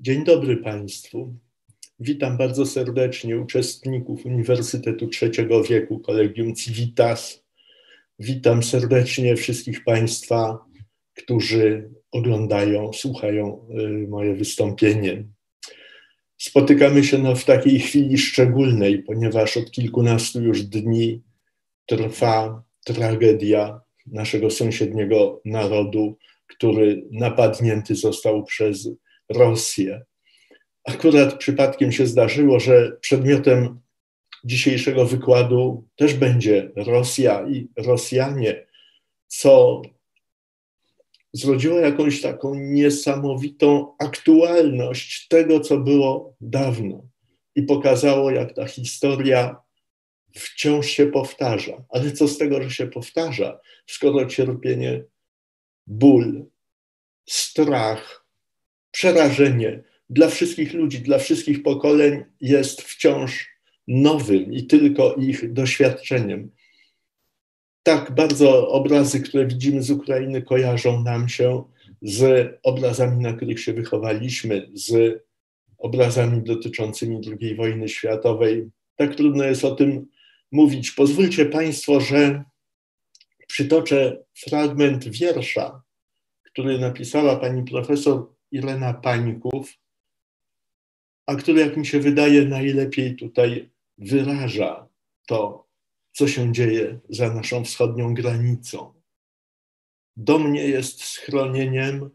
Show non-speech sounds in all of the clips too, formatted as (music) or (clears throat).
Dzień dobry Państwu. Witam bardzo serdecznie uczestników Uniwersytetu Trzeciego Wieku, Kolegium Civitas. Witam serdecznie wszystkich Państwa, którzy oglądają, słuchają y, moje wystąpienie. Spotykamy się no w takiej chwili szczególnej, ponieważ od kilkunastu już dni trwa tragedia naszego sąsiedniego narodu, który napadnięty został przez Rosję. Akurat przypadkiem się zdarzyło, że przedmiotem dzisiejszego wykładu też będzie Rosja i Rosjanie, co zrodziło jakąś taką niesamowitą aktualność tego, co było dawno i pokazało, jak ta historia wciąż się powtarza. Ale co z tego, że się powtarza, skoro cierpienie, ból, strach, przerażenie dla wszystkich ludzi, dla wszystkich pokoleń jest wciąż nowym i tylko ich doświadczeniem. Tak bardzo obrazy, które widzimy z Ukrainy, kojarzą nam się z obrazami, na których się wychowaliśmy, z obrazami dotyczącymi II wojny światowej. Tak trudno jest o tym mówić. Pozwólcie Państwo, że przytoczę fragment wiersza, który napisała pani profesor Irena Pańków, a który, jak mi się wydaje, najlepiej tutaj wyraża to, co się dzieje za naszą wschodnią granicą. Do mnie jest schronieniem,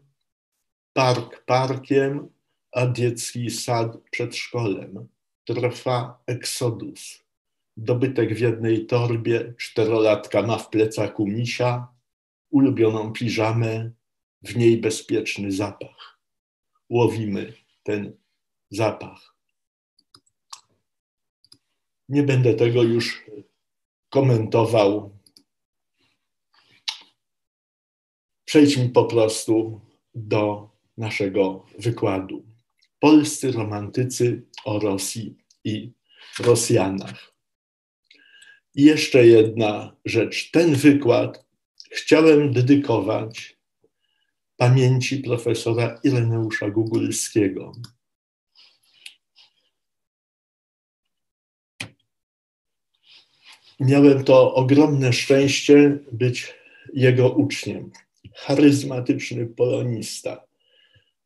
park parkiem, a dziecki sad przedszkolem. Trwa eksodus. Dobytek w jednej torbie, czterolatka ma w plecaku misia, ulubioną piżamę, w niej bezpieczny zapach. Łowimy ten zapach. Nie będę tego już komentował. Przejdźmy po prostu do naszego wykładu. Polscy romantycy o Rosji i Rosjanach. I jeszcze jedna rzecz. Ten wykład chciałem dedykować pamięci profesora Ireneusza Gugulskiego. Miałem to ogromne szczęście być jego uczniem. Charyzmatyczny polonista,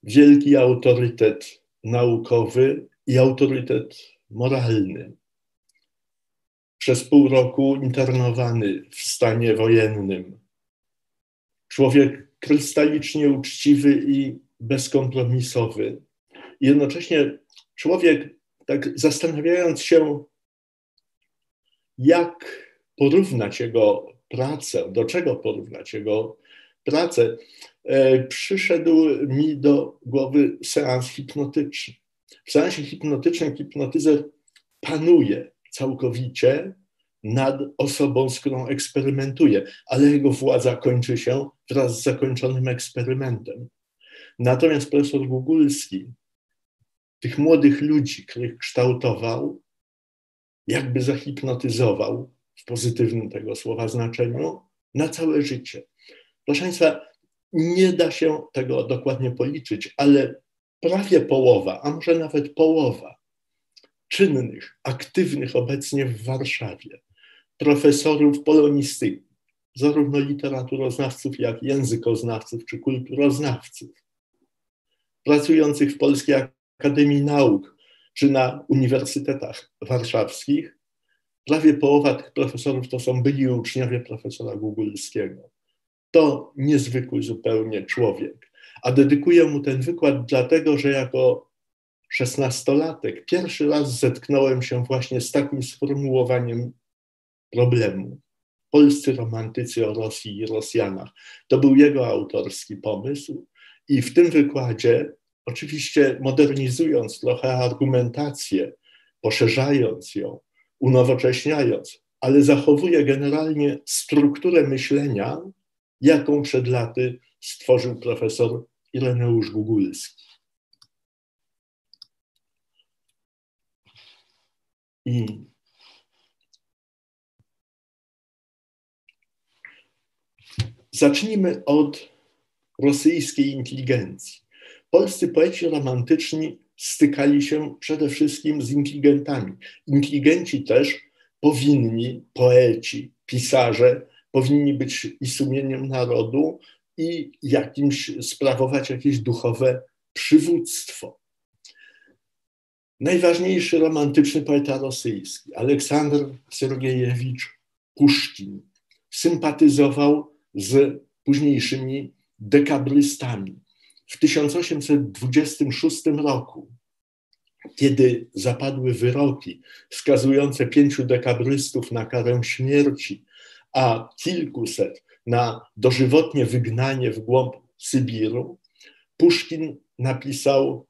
wielki autorytet naukowy i autorytet moralny. Przez pół roku internowany w stanie wojennym. Człowiek krystalicznie uczciwy i bezkompromisowy. Jednocześnie człowiek, tak zastanawiając się, jak porównać jego pracę, do czego porównać jego pracę, e, przyszedł mi do głowy seans hipnotyczny. W seansie hipnotycznym hipnotyzer panuje całkowicie nad osobą, z którą eksperymentuje, ale jego władza kończy się wraz z zakończonym eksperymentem. Natomiast profesor Gugulski tych młodych ludzi, których kształtował, jakby zahipnotyzował w pozytywnym tego słowa znaczeniu na całe życie. Proszę Państwa, nie da się tego dokładnie policzyć, ale prawie połowa, a może nawet połowa czynnych, aktywnych obecnie w Warszawie profesorów polonistyki, zarówno literaturoznawców, jak językoznawców czy kulturoznawców, pracujących w Polskiej Akademii Nauk czy na uniwersytetach warszawskich, prawie połowa tych profesorów to są byli uczniowie profesora Gugulskiego. To niezwykły zupełnie człowiek. A dedykuję mu ten wykład dlatego, że jako szesnastolatek pierwszy raz zetknąłem się właśnie z takim sformułowaniem problemu. Polscy romantycy o Rosji i Rosjanach. To był jego autorski pomysł i w tym wykładzie, oczywiście modernizując trochę argumentację, poszerzając ją, unowocześniając, ale zachowuje generalnie strukturę myślenia, jaką przed laty stworzył profesor Ireneusz Gugulski. I Zacznijmy od rosyjskiej inteligencji. polscy poeci romantyczni stykali się przede wszystkim z inteligentami. Inteligenci też powinni, poeci, pisarze, powinni być i sumieniem narodu, i jakimś sprawować jakieś duchowe przywództwo. Najważniejszy romantyczny poeta rosyjski, Aleksandr Sergiejewicz Puszkin, sympatyzował z późniejszymi dekabrystami. W 1826 roku, kiedy zapadły wyroki skazujące pięciu dekabrystów na karę śmierci, a kilkuset na dożywotnie wygnanie w głąb Sybiru, Puszkin napisał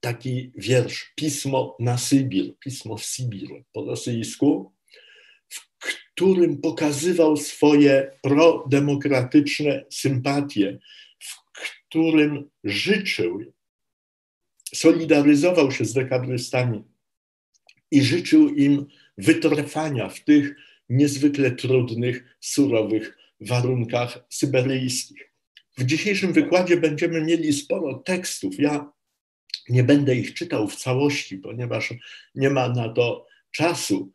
taki wiersz, pismo na Sybir, pismo w Sibir po rosyjsku, w którym pokazywał swoje prodemokratyczne sympatie, w którym życzył, solidaryzował się z dekabrystami i życzył im wytrwania w tych niezwykle trudnych, surowych warunkach syberyjskich. W dzisiejszym wykładzie będziemy mieli sporo tekstów. Ja nie będę ich czytał w całości, ponieważ nie ma na to czasu,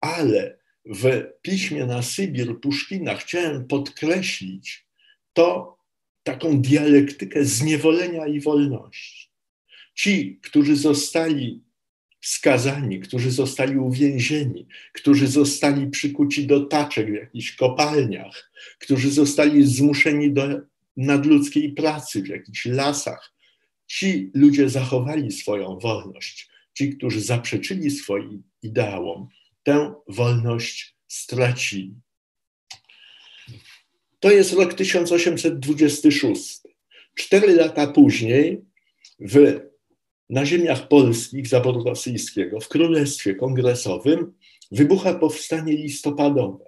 ale w piśmie na Sybir Puszkina chciałem podkreślić to taką dialektykę zniewolenia i wolności. Ci, którzy zostali skazani, którzy zostali uwięzieni, którzy zostali przykuci do taczek w jakichś kopalniach, którzy zostali zmuszeni do nadludzkiej pracy w jakichś lasach. Ci ludzie zachowali swoją wolność. Ci, którzy zaprzeczyli swoim ideałom, tę wolność stracili. To jest rok 1826. Cztery lata później w na ziemiach polskich zaboru rosyjskiego, w Królestwie Kongresowym, wybucha powstanie listopadowe.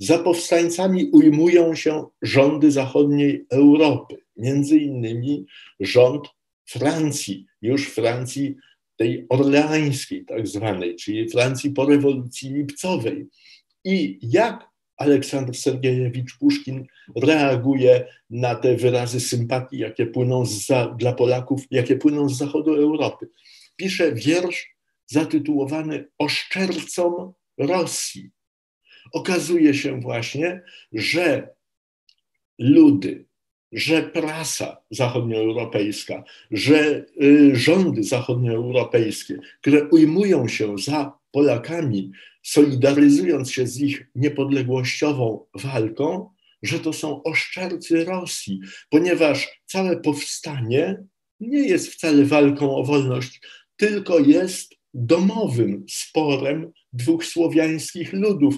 Za powstańcami ujmują się rządy zachodniej Europy, między innymi rząd Francji, już Francji tej orleańskiej tak zwanej, czyli Francji po rewolucji lipcowej. I jak Aleksander Sergiejewicz Puszkin reaguje na te wyrazy sympatii, jakie płyną za, dla Polaków, jakie płyną z zachodu Europy. Pisze wiersz zatytułowany Oszczercom Rosji. Okazuje się właśnie, że ludy, że prasa zachodnioeuropejska, że y, rządy zachodnioeuropejskie, które ujmują się za Polakami, solidaryzując się z ich niepodległościową walką, że to są oszczercy Rosji, ponieważ całe powstanie nie jest wcale walką o wolność, tylko jest domowym sporem dwóch słowiańskich ludów.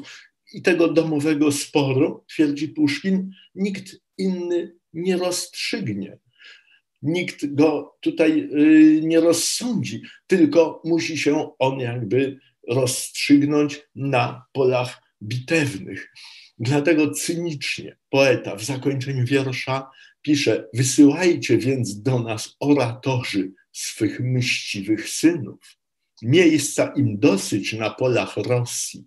I tego domowego sporu, twierdzi Puszkin, nikt inny nie rozstrzygnie. Nikt go tutaj y, nie rozsądzi, tylko musi się on jakby rozstrzygnąć na polach bitewnych. Dlatego cynicznie poeta w zakończeniu wiersza pisze: Wysyłajcie więc do nas oratorzy swych mściwych synów. Miejsca im dosyć na polach Rosji,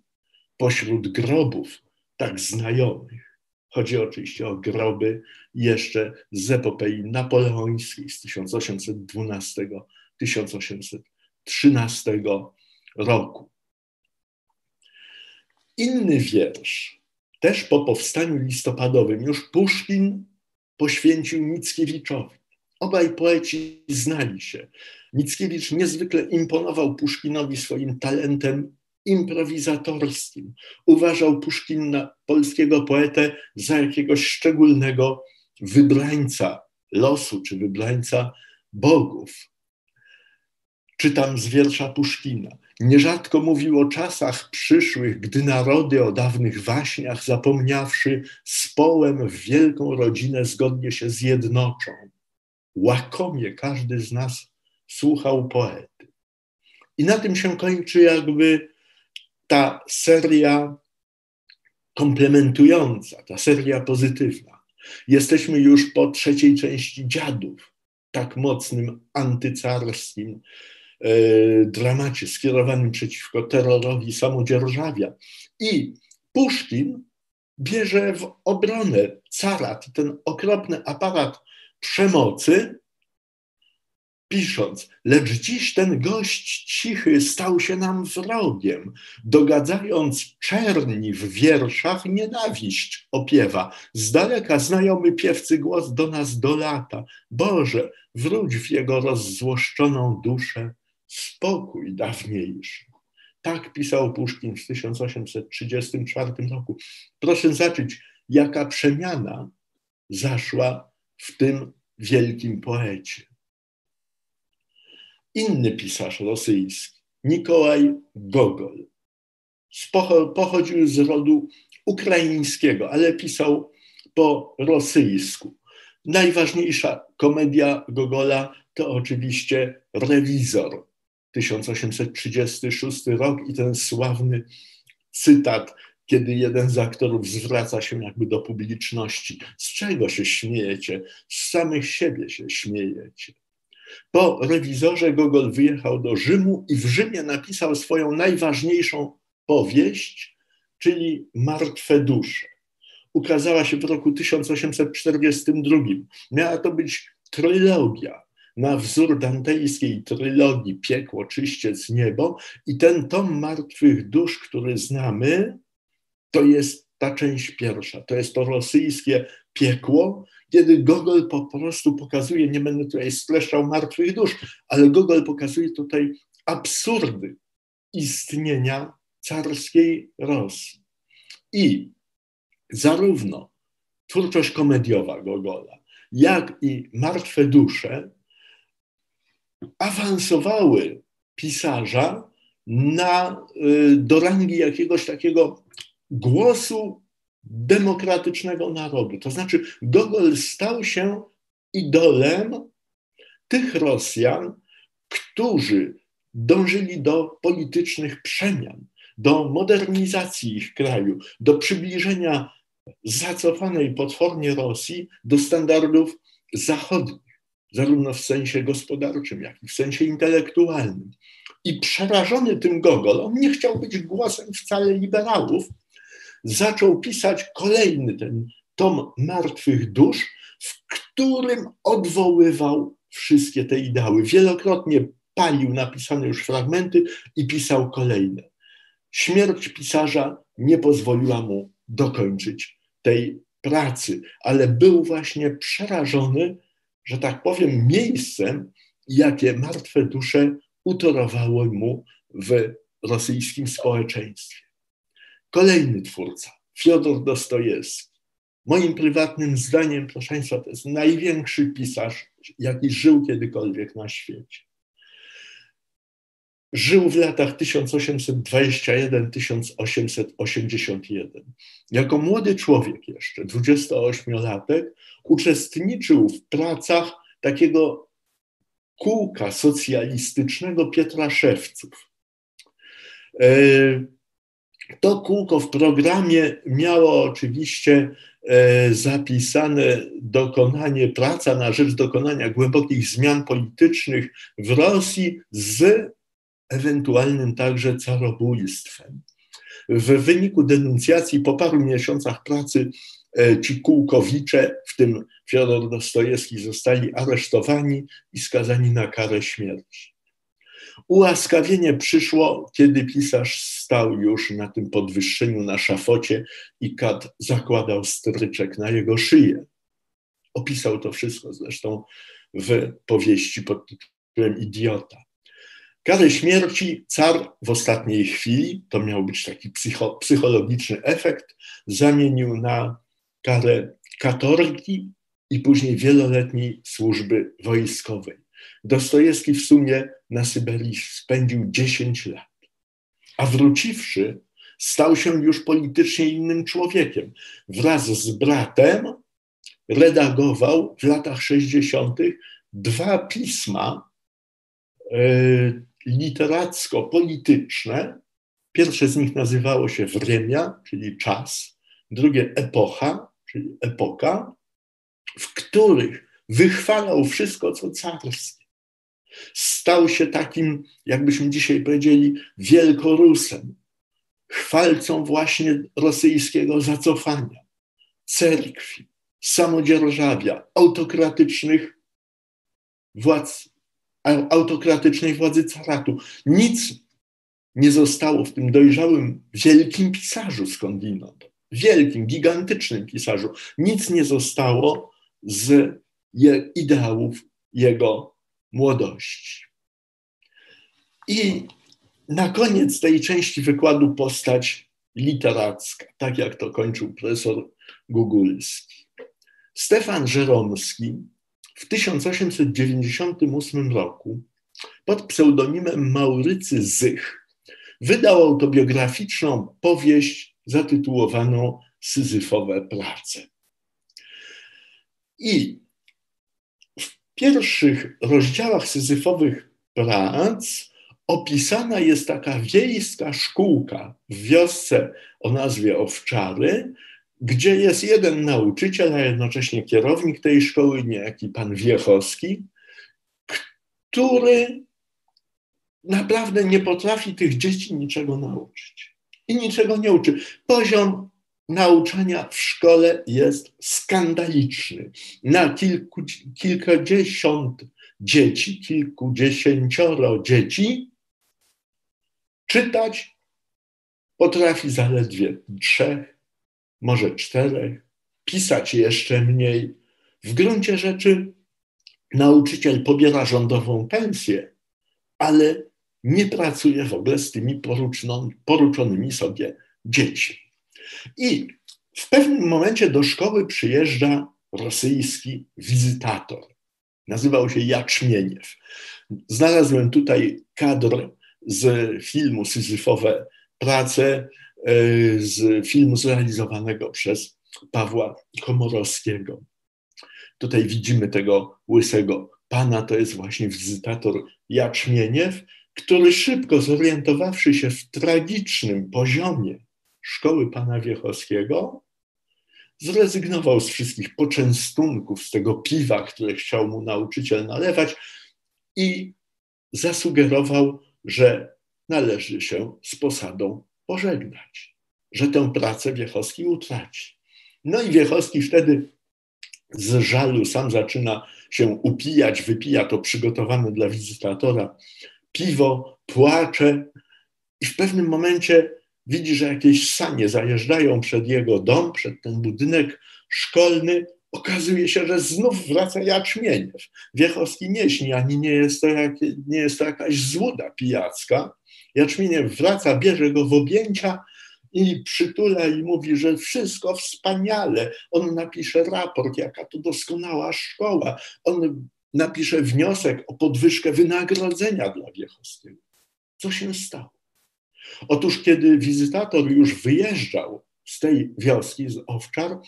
pośród grobów tak znajomych. Chodzi oczywiście o groby jeszcze z epopei napoleońskiej z 1812-1813 roku. Inny wiersz, też po powstaniu listopadowym, już Puszkin poświęcił Mickiewiczowi. Obaj poeci znali się. Mickiewicz niezwykle imponował Puszkinowi swoim talentem improwizatorskim. Uważał Puszkin polskiego poetę za jakiegoś szczególnego wybrańca losu czy wybrańca bogów. Czytam z wiersza Puszkina. Nierzadko mówił o czasach przyszłych, gdy narody o dawnych waśniach, zapomniawszy, z połem w wielką rodzinę zgodnie się zjednoczą. Łakomie każdy z nas słuchał poety. I na tym się kończy jakby ta seria komplementująca, ta seria pozytywna. Jesteśmy już po trzeciej części dziadów, tak mocnym antycarskim e, dramacie skierowanym przeciwko terrorowi samodzierżawia. I Puszkin bierze w obronę carat, ten okropny aparat przemocy, pisząc, lecz dziś ten gość cichy stał się nam wrogiem, dogadzając czerni w wierszach nienawiść opiewa. Z daleka znajomy piewcy głos do nas dolata. Boże, wróć w jego rozzłoszczoną duszę, spokój dawniejszy. Tak pisał Puszkin w 1834 roku. Proszę zacząć, jaka przemiana zaszła w tym wielkim poecie. Inny pisarz rosyjski, Nikołaj Gogol, pochodził z rodu ukraińskiego, ale pisał po rosyjsku. Najważniejsza komedia Gogola to oczywiście Rewizor, 1836 rok i ten sławny cytat, kiedy jeden z aktorów zwraca się jakby do publiczności. Z czego się śmiejecie? Z samych siebie się śmiejecie. Po rewizorze Gogol wyjechał do Rzymu i w Rzymie napisał swoją najważniejszą powieść, czyli Martwe dusze. Ukazała się w roku 1842. Miała to być trylogia na wzór dantejskiej trylogii Piekło, Czyściec, Niebo i ten tom Martwych Dusz, który znamy, to jest ta część pierwsza, to jest to rosyjskie piekło, kiedy Gogol po prostu pokazuje, nie będę tutaj streszczał martwych dusz, ale Gogol pokazuje tutaj absurdy istnienia carskiej Rosji. I zarówno twórczość komediowa Gogola, jak i martwe dusze awansowały pisarza na, y, do rangi jakiegoś takiego głosu demokratycznego narodu. To znaczy, Gogol stał się idolem tych Rosjan, którzy dążyli do politycznych przemian, do modernizacji ich kraju, do przybliżenia zacofanej potwornie Rosji do standardów zachodnich, zarówno w sensie gospodarczym, jak i w sensie intelektualnym. I przerażony tym Gogol, on nie chciał być głosem wcale liberałów, zaczął pisać kolejny ten tom martwych dusz, w którym odwoływał wszystkie te ideały. Wielokrotnie palił napisane już fragmenty i pisał kolejne. Śmierć pisarza nie pozwoliła mu dokończyć tej pracy, ale był właśnie przerażony, że tak powiem, miejscem, jakie martwe dusze utorowało mu w rosyjskim społeczeństwie. Kolejny twórca, Fiodor Dostojewski. Moim prywatnym zdaniem, proszę Państwa, to jest największy pisarz, jaki żył kiedykolwiek na świecie. Żył w latach 1821-1881. Jako młody człowiek jeszcze, 28-latek, uczestniczył w pracach takiego kółka socjalistycznego Pietra Szewców. E, to kółko w programie miało oczywiście e, zapisane dokonanie, praca na rzecz dokonania głębokich zmian politycznych w Rosji z ewentualnym także carobójstwem. W wyniku denuncjacji po paru miesiącach pracy e, ci kółkowicze, w tym Fiodor Dostojewski, zostali aresztowani i skazani na karę śmierci. Ułaskawienie przyszło, kiedy pisarz stał już na tym podwyższeniu na szafocie i kat zakładał stryczek na jego szyję. Opisał to wszystko zresztą w powieści pod tytułem Idiota. Karę śmierci car w ostatniej chwili, to miał być taki psycho, psychologiczny efekt, zamienił na karę katorgi i później wieloletniej służby wojskowej. Dostojewski w sumie na Syberii spędził 10 lat, a wróciwszy, stał się już politycznie innym człowiekiem. Wraz z bratem redagował w latach 60. dwa pisma e, literacko-polityczne. Pierwsze z nich nazywało się Wremia, czyli czas, drugie Epocha, czyli epoka, w których wychwalał wszystko, co carskie. Stał się takim, jakbyśmy dzisiaj powiedzieli, wielkorusem, chwalcą właśnie rosyjskiego zacofania, cerkwi, samodzierżawia, autokratycznych władz autokratycznej władzy caratu. Nic nie zostało w tym dojrzałym, wielkim pisarzu skądinąd, wielkim, gigantycznym pisarzu, nic nie zostało z ideałów jego młodości. I na koniec tej części wykładu postać literacka, tak jak to kończył profesor Gugulski. Stefan Żeromski w 1898 roku pod pseudonimem Maurycy Zych wydał autobiograficzną powieść zatytułowaną Syzyfowe prace. I pierwszych rozdziałach Syzyfowych prac opisana jest taka wiejska szkółka w wiosce o nazwie Owczary, gdzie jest jeden nauczyciel, a jednocześnie kierownik tej szkoły, niejaki pan Wiechowski, który naprawdę nie potrafi tych dzieci niczego nauczyć. I niczego nie uczy. Poziom nauczania w szkole jest skandaliczny. Na kilku, kilkadziesiąt dzieci, kilkudziesięcioro dzieci czytać potrafi zaledwie trzech, może czterech, pisać jeszcze mniej. W gruncie rzeczy nauczyciel pobiera rządową pensję, ale nie pracuje w ogóle z tymi poruczonymi sobie dziećmi. I w pewnym momencie do szkoły przyjeżdża rosyjski wizytator. Nazywał się Jaczmieniew. Znalazłem tutaj kadr z filmu Syzyfowe prace, e, z filmu zrealizowanego przez Pawła Komorowskiego. Tutaj widzimy tego łysego pana, to jest właśnie wizytator Jaczmieniew, który szybko zorientowawszy się w tragicznym poziomie szkoły pana Wiechowskiego, zrezygnował z wszystkich poczęstunków, z tego piwa, które chciał mu nauczyciel nalewać i zasugerował, że należy się z posadą pożegnać, że tę pracę Wiechowski utraci. No i Wiechowski wtedy z żalu sam zaczyna się upijać, wypija to przygotowane dla wizytatora piwo, płacze i w pewnym momencie widzi, że jakieś sanie zajeżdżają przed jego dom, przed ten budynek szkolny. Okazuje się, że znów wraca Jaczmieniew. Wiechowski nie śni, ani nie jest to, jak, nie jest to jakaś złuda pijacka. Jaczmieniew wraca, bierze go w objęcia i przytula i mówi, że wszystko wspaniale. On napisze raport, jaka to doskonała szkoła. On napisze wniosek o podwyżkę wynagrodzenia dla Wiechowskiego. Co się stało? Otóż, kiedy wizytator już wyjeżdżał z tej wioski, z Owczar,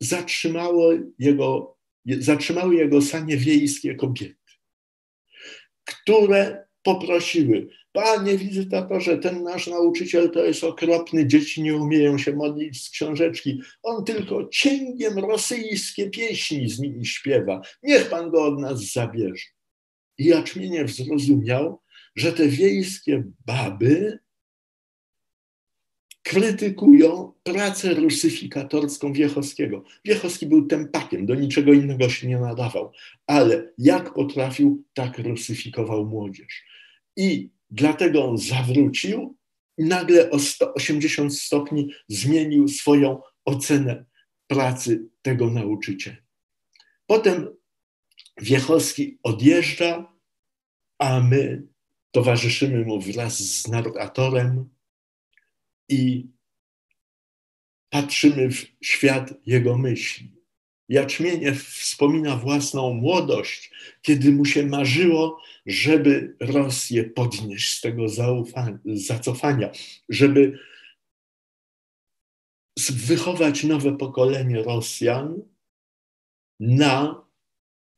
zatrzymało jego, zatrzymały jego sanie wiejskie kobiety, które poprosiły, panie wizytatorze, ten nasz nauczyciel to jest okropny, dzieci nie umieją się modlić z książeczki, on tylko cięgiem rosyjskie pieśni z nimi śpiewa, niech pan go od nas zabierze. I Jaczmieniew zrozumiał, że te wiejskie baby krytykują pracę rusyfikatorską Wiechowskiego. Wiechowski był tempakiem, do niczego innego się nie nadawał, ale jak potrafił, tak rusyfikował młodzież. I dlatego on zawrócił nagle o 180 stopni zmienił swoją ocenę pracy tego nauczyciela. Potem Wiechowski odjeżdża, a my towarzyszymy mu wraz z narratorem i patrzymy w świat jego myśli. Jaczmieniew wspomina własną młodość, kiedy mu się marzyło, żeby Rosję podnieść z tego zacofania, żeby wychować nowe pokolenie Rosjan na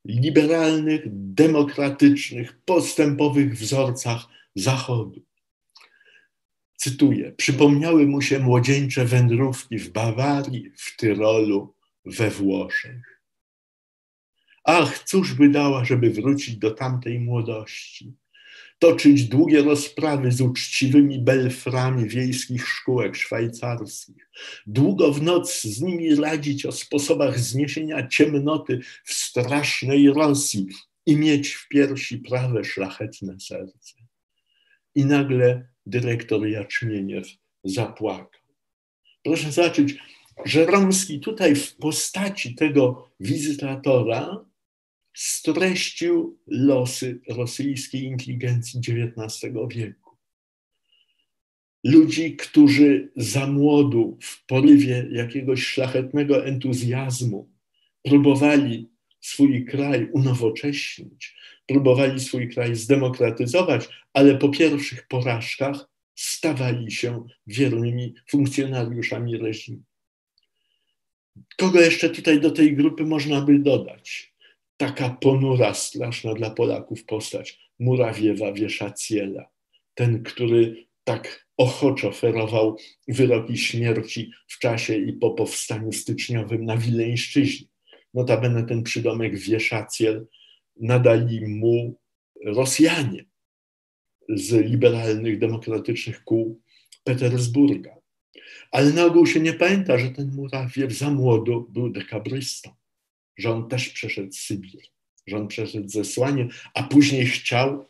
liberalnych, demokratycznych, postępowych wzorcach Zachodu. Cytuję: Przypomniały mu się młodzieńcze wędrówki w Bawarii, w Tyrolu, we Włoszech. Ach, cóż by dała, żeby wrócić do tamtej młodości, toczyć długie rozprawy z uczciwymi belframi wiejskich szkółek szwajcarskich, długo w noc z nimi radzić o sposobach zniesienia ciemnoty w strasznej Rosji, i mieć w piersi prawe, szlachetne serce. I nagle dyrektor Jaczmieniew zapłakał. Proszę zobaczyć, że Romski tutaj w postaci tego wizytatora streścił losy rosyjskiej inteligencji XIX wieku. Ludzi, którzy za młodu, w porywie jakiegoś szlachetnego entuzjazmu, próbowali swój kraj unowocześnić, próbowali swój kraj zdemokratyzować, ale po pierwszych porażkach stawali się wiernymi funkcjonariuszami reżimu. Kogo jeszcze tutaj do tej grupy można by dodać? Taka ponura, straszna dla Polaków postać Murawiewa Wieszaciela. Ten, który tak ochoczo ferował wyroki śmierci w czasie i po powstaniu styczniowym na Wileńszczyźnie. Notabene ten przydomek Wieszaciel nadali mu Rosjanie z liberalnych, demokratycznych kół Petersburga. Ale na ogół się nie pamięta, że ten Murawiew za młodu był dekabrystą, że on też przeszedł Sybir, że on przeszedł zesłanie, a później chciał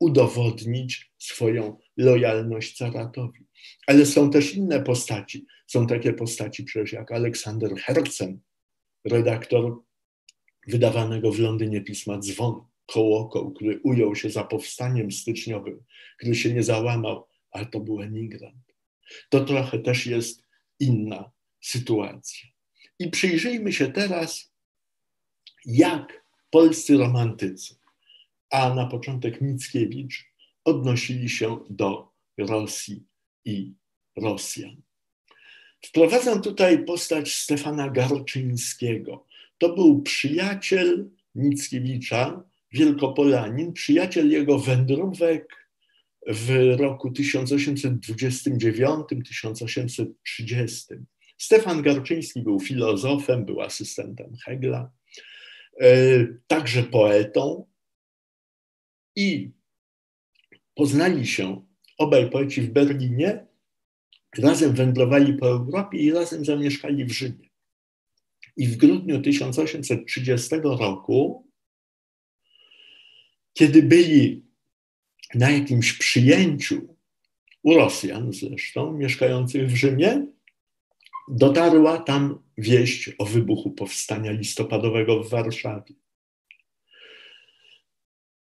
udowodnić swoją lojalność caratowi. Ale są też inne postaci. Są takie postaci przecież jak Aleksander Hercen, redaktor wydawanego w Londynie pisma Dzwon, Kołokoł, który ujął się za powstaniem styczniowym, który się nie załamał, ale to był emigrant. To trochę też jest inna sytuacja. I przyjrzyjmy się teraz, jak polscy romantycy, a na początek Mickiewicz, odnosili się do Rosji i Rosjan. Wprowadzam tutaj postać Stefana Garczyńskiego. To był przyjaciel Mickiewicza, Wielkopolanin, przyjaciel jego wędrówek w roku 1829-1830. Stefan Garczyński był filozofem, był asystentem Hegla, e, także poetą i poznali się obaj poeci w Berlinie, razem wędrowali po Europie i razem zamieszkali w Rzymie. I w grudniu 1830 roku kiedy byli na jakimś przyjęciu u Rosjan zresztą, mieszkających w Rzymie, dotarła tam wieść o wybuchu powstania listopadowego w Warszawie.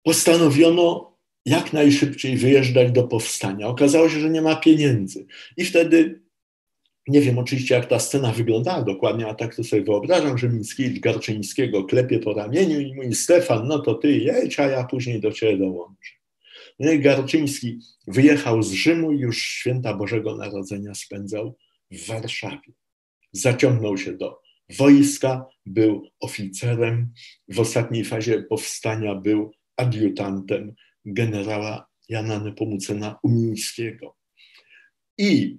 Postanowiono jak najszybciej wyjeżdżać do powstania. Okazało się, że nie ma pieniędzy. I wtedy nie wiem oczywiście, jak ta scena wyglądała dokładnie, a tak to sobie wyobrażam, że Mickiewicz Garczyńskiego klepie po ramieniu i mówi Stefan, no to ty jedź, a ja później do ciebie dołączę. No i Garczyński wyjechał z Rzymu i już święta Bożego Narodzenia spędzał w Warszawie. Zaciągnął się do wojska, był oficerem, w ostatniej fazie powstania był adiutantem generała Jana Nepomucena Umińskiego. I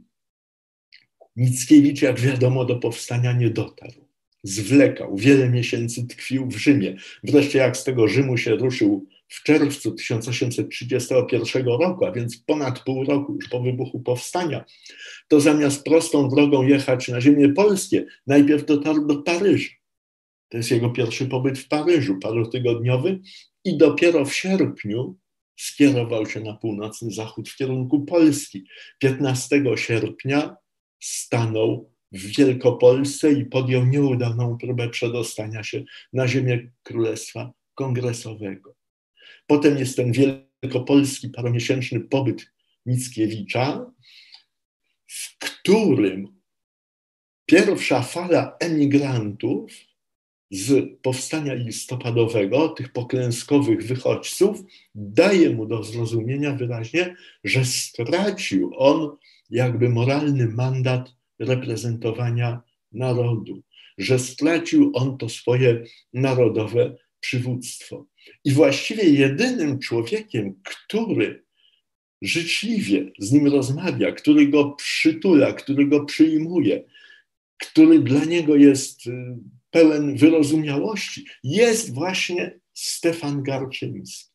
Mickiewicz, jak wiadomo, do powstania nie dotarł. Zwlekał, wiele miesięcy tkwił w Rzymie. Wreszcie, jak z tego Rzymu się ruszył w czerwcu 1831 roku, a więc ponad pół roku już po wybuchu powstania, to zamiast prostą drogą jechać na ziemię polskie, najpierw dotarł do Paryża. To jest jego pierwszy pobyt w Paryżu, parotygodniowy, i dopiero w sierpniu skierował się na północny zachód w kierunku Polski. 15 sierpnia stanął w Wielkopolsce i podjął nieudaną próbę przedostania się na ziemię Królestwa Kongresowego. Potem jest ten wielkopolski paromiesięczny pobyt Mickiewicza, w którym pierwsza fala emigrantów z powstania listopadowego, tych poklęskowych wychodźców, daje mu do zrozumienia wyraźnie, że stracił on jakby moralny mandat reprezentowania narodu, że stracił on to swoje narodowe przywództwo. I właściwie jedynym człowiekiem, który życzliwie z nim rozmawia, który go przytula, który go przyjmuje, który dla niego jest y, pełen wyrozumiałości, jest właśnie Stefan Garczyński.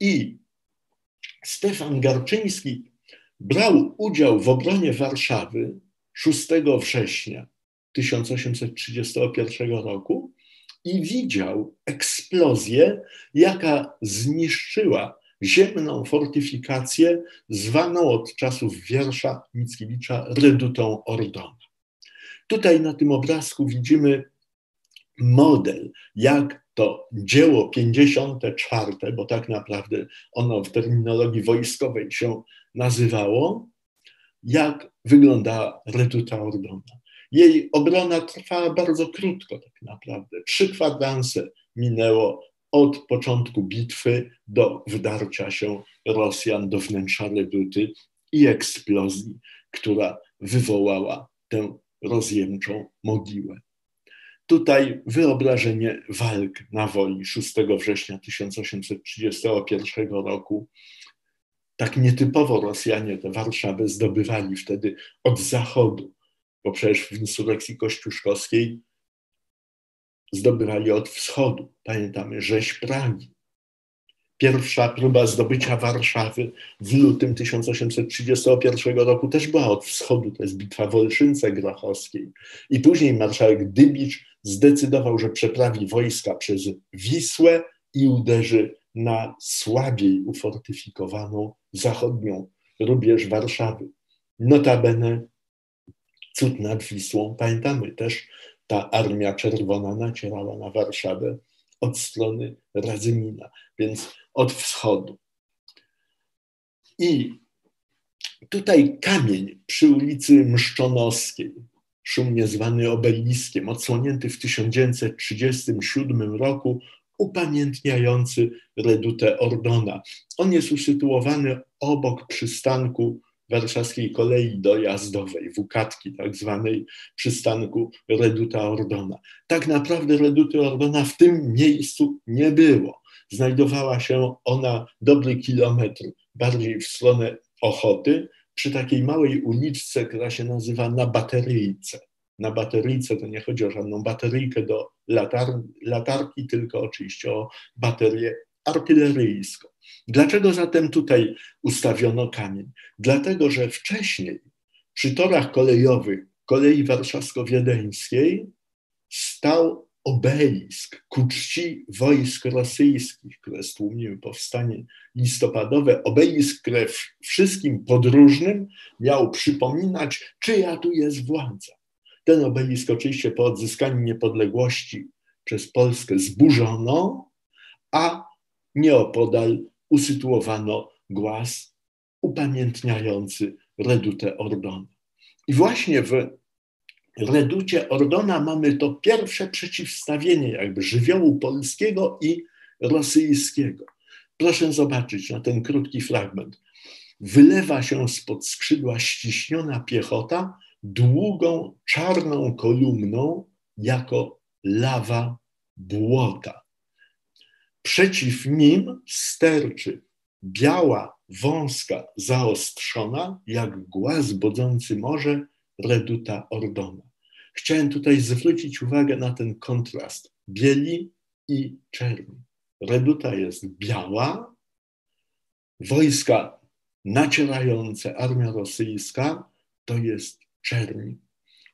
I Stefan Garczyński brał udział w obronie Warszawy 6 września 1831 roku i widział eksplozję, jaka zniszczyła ziemną fortyfikację zwaną od czasów wiersza Mickiewicza redutą Ordona. Tutaj na tym obrazku widzimy model, jak to dzieło 54, bo tak naprawdę ono w terminologii wojskowej się nazywało, jak wyglądała reduta Ordona. Jej obrona trwała bardzo krótko, tak naprawdę. Trzy kwadranse minęło od początku bitwy do wdarcia się Rosjan do wnętrza reduty i eksplozji, która wywołała tę rozjemczą mogiłę. Tutaj wyobrażenie walk na woli 6 września 1831 roku. Tak nietypowo Rosjanie tę Warszawę zdobywali wtedy od zachodu, bo przecież w insurrekcji kościuszkowskiej zdobywali od wschodu. Pamiętamy rzeź Pragi. Pierwsza próba zdobycia Warszawy w lutym 1831 roku też była od wschodu, to jest bitwa w Olszynce Grochowskiej. I później marszałek Dybicz zdecydował, że przeprawi wojska przez Wisłę i uderzy na słabiej ufortyfikowaną zachodnią rubież Warszawy. Notabene cud nad Wisłą, pamiętamy też, ta Armia Czerwona nacierała na Warszawę od strony Radzymina, więc od wschodu. I tutaj kamień przy ulicy Mszczonowskiej, szumnie zwany obeliskiem, odsłonięty w 1937 roku, upamiętniający redutę Ordona. On jest usytuowany obok przystanku warszawskiej kolei dojazdowej, Wukatki tak zwanej przystanku Reduta Ordona. Tak naprawdę Reduty Ordona w tym miejscu nie było. Znajdowała się ona dobry kilometr bardziej w stronę Ochoty, przy takiej małej uliczce, która się nazywa Na Bateryjce. Na Bateryjce to nie chodzi o żadną bateryjkę do latar latarki, tylko oczywiście o baterię artyleryjską. Dlaczego zatem tutaj ustawiono kamień? Dlatego, że wcześniej przy torach kolejowych kolei warszawsko-wiedeńskiej stał obelisk ku czci wojsk rosyjskich, które stłumiły powstanie listopadowe. Obelisk, który wszystkim podróżnym miał przypominać, czyja tu jest władza. Ten obelisk oczywiście po odzyskaniu niepodległości przez Polskę zburzono, a nieopodal usytuowano głaz upamiętniający redutę Ordona. I właśnie w reducie Ordona mamy to pierwsze przeciwstawienie jakby żywiołu polskiego i rosyjskiego. Proszę zobaczyć na ten krótki fragment. Wylewa się spod skrzydła ściśniona piechota długą, czarną kolumną jako lawa błota. Przeciw nim sterczy biała, wąska, zaostrzona, jak głaz bodzący morze, reduta Ordona. Chciałem tutaj zwrócić uwagę na ten kontrast bieli i czerni. Reduta jest biała, wojska nacierające, armia rosyjska to jest czerni.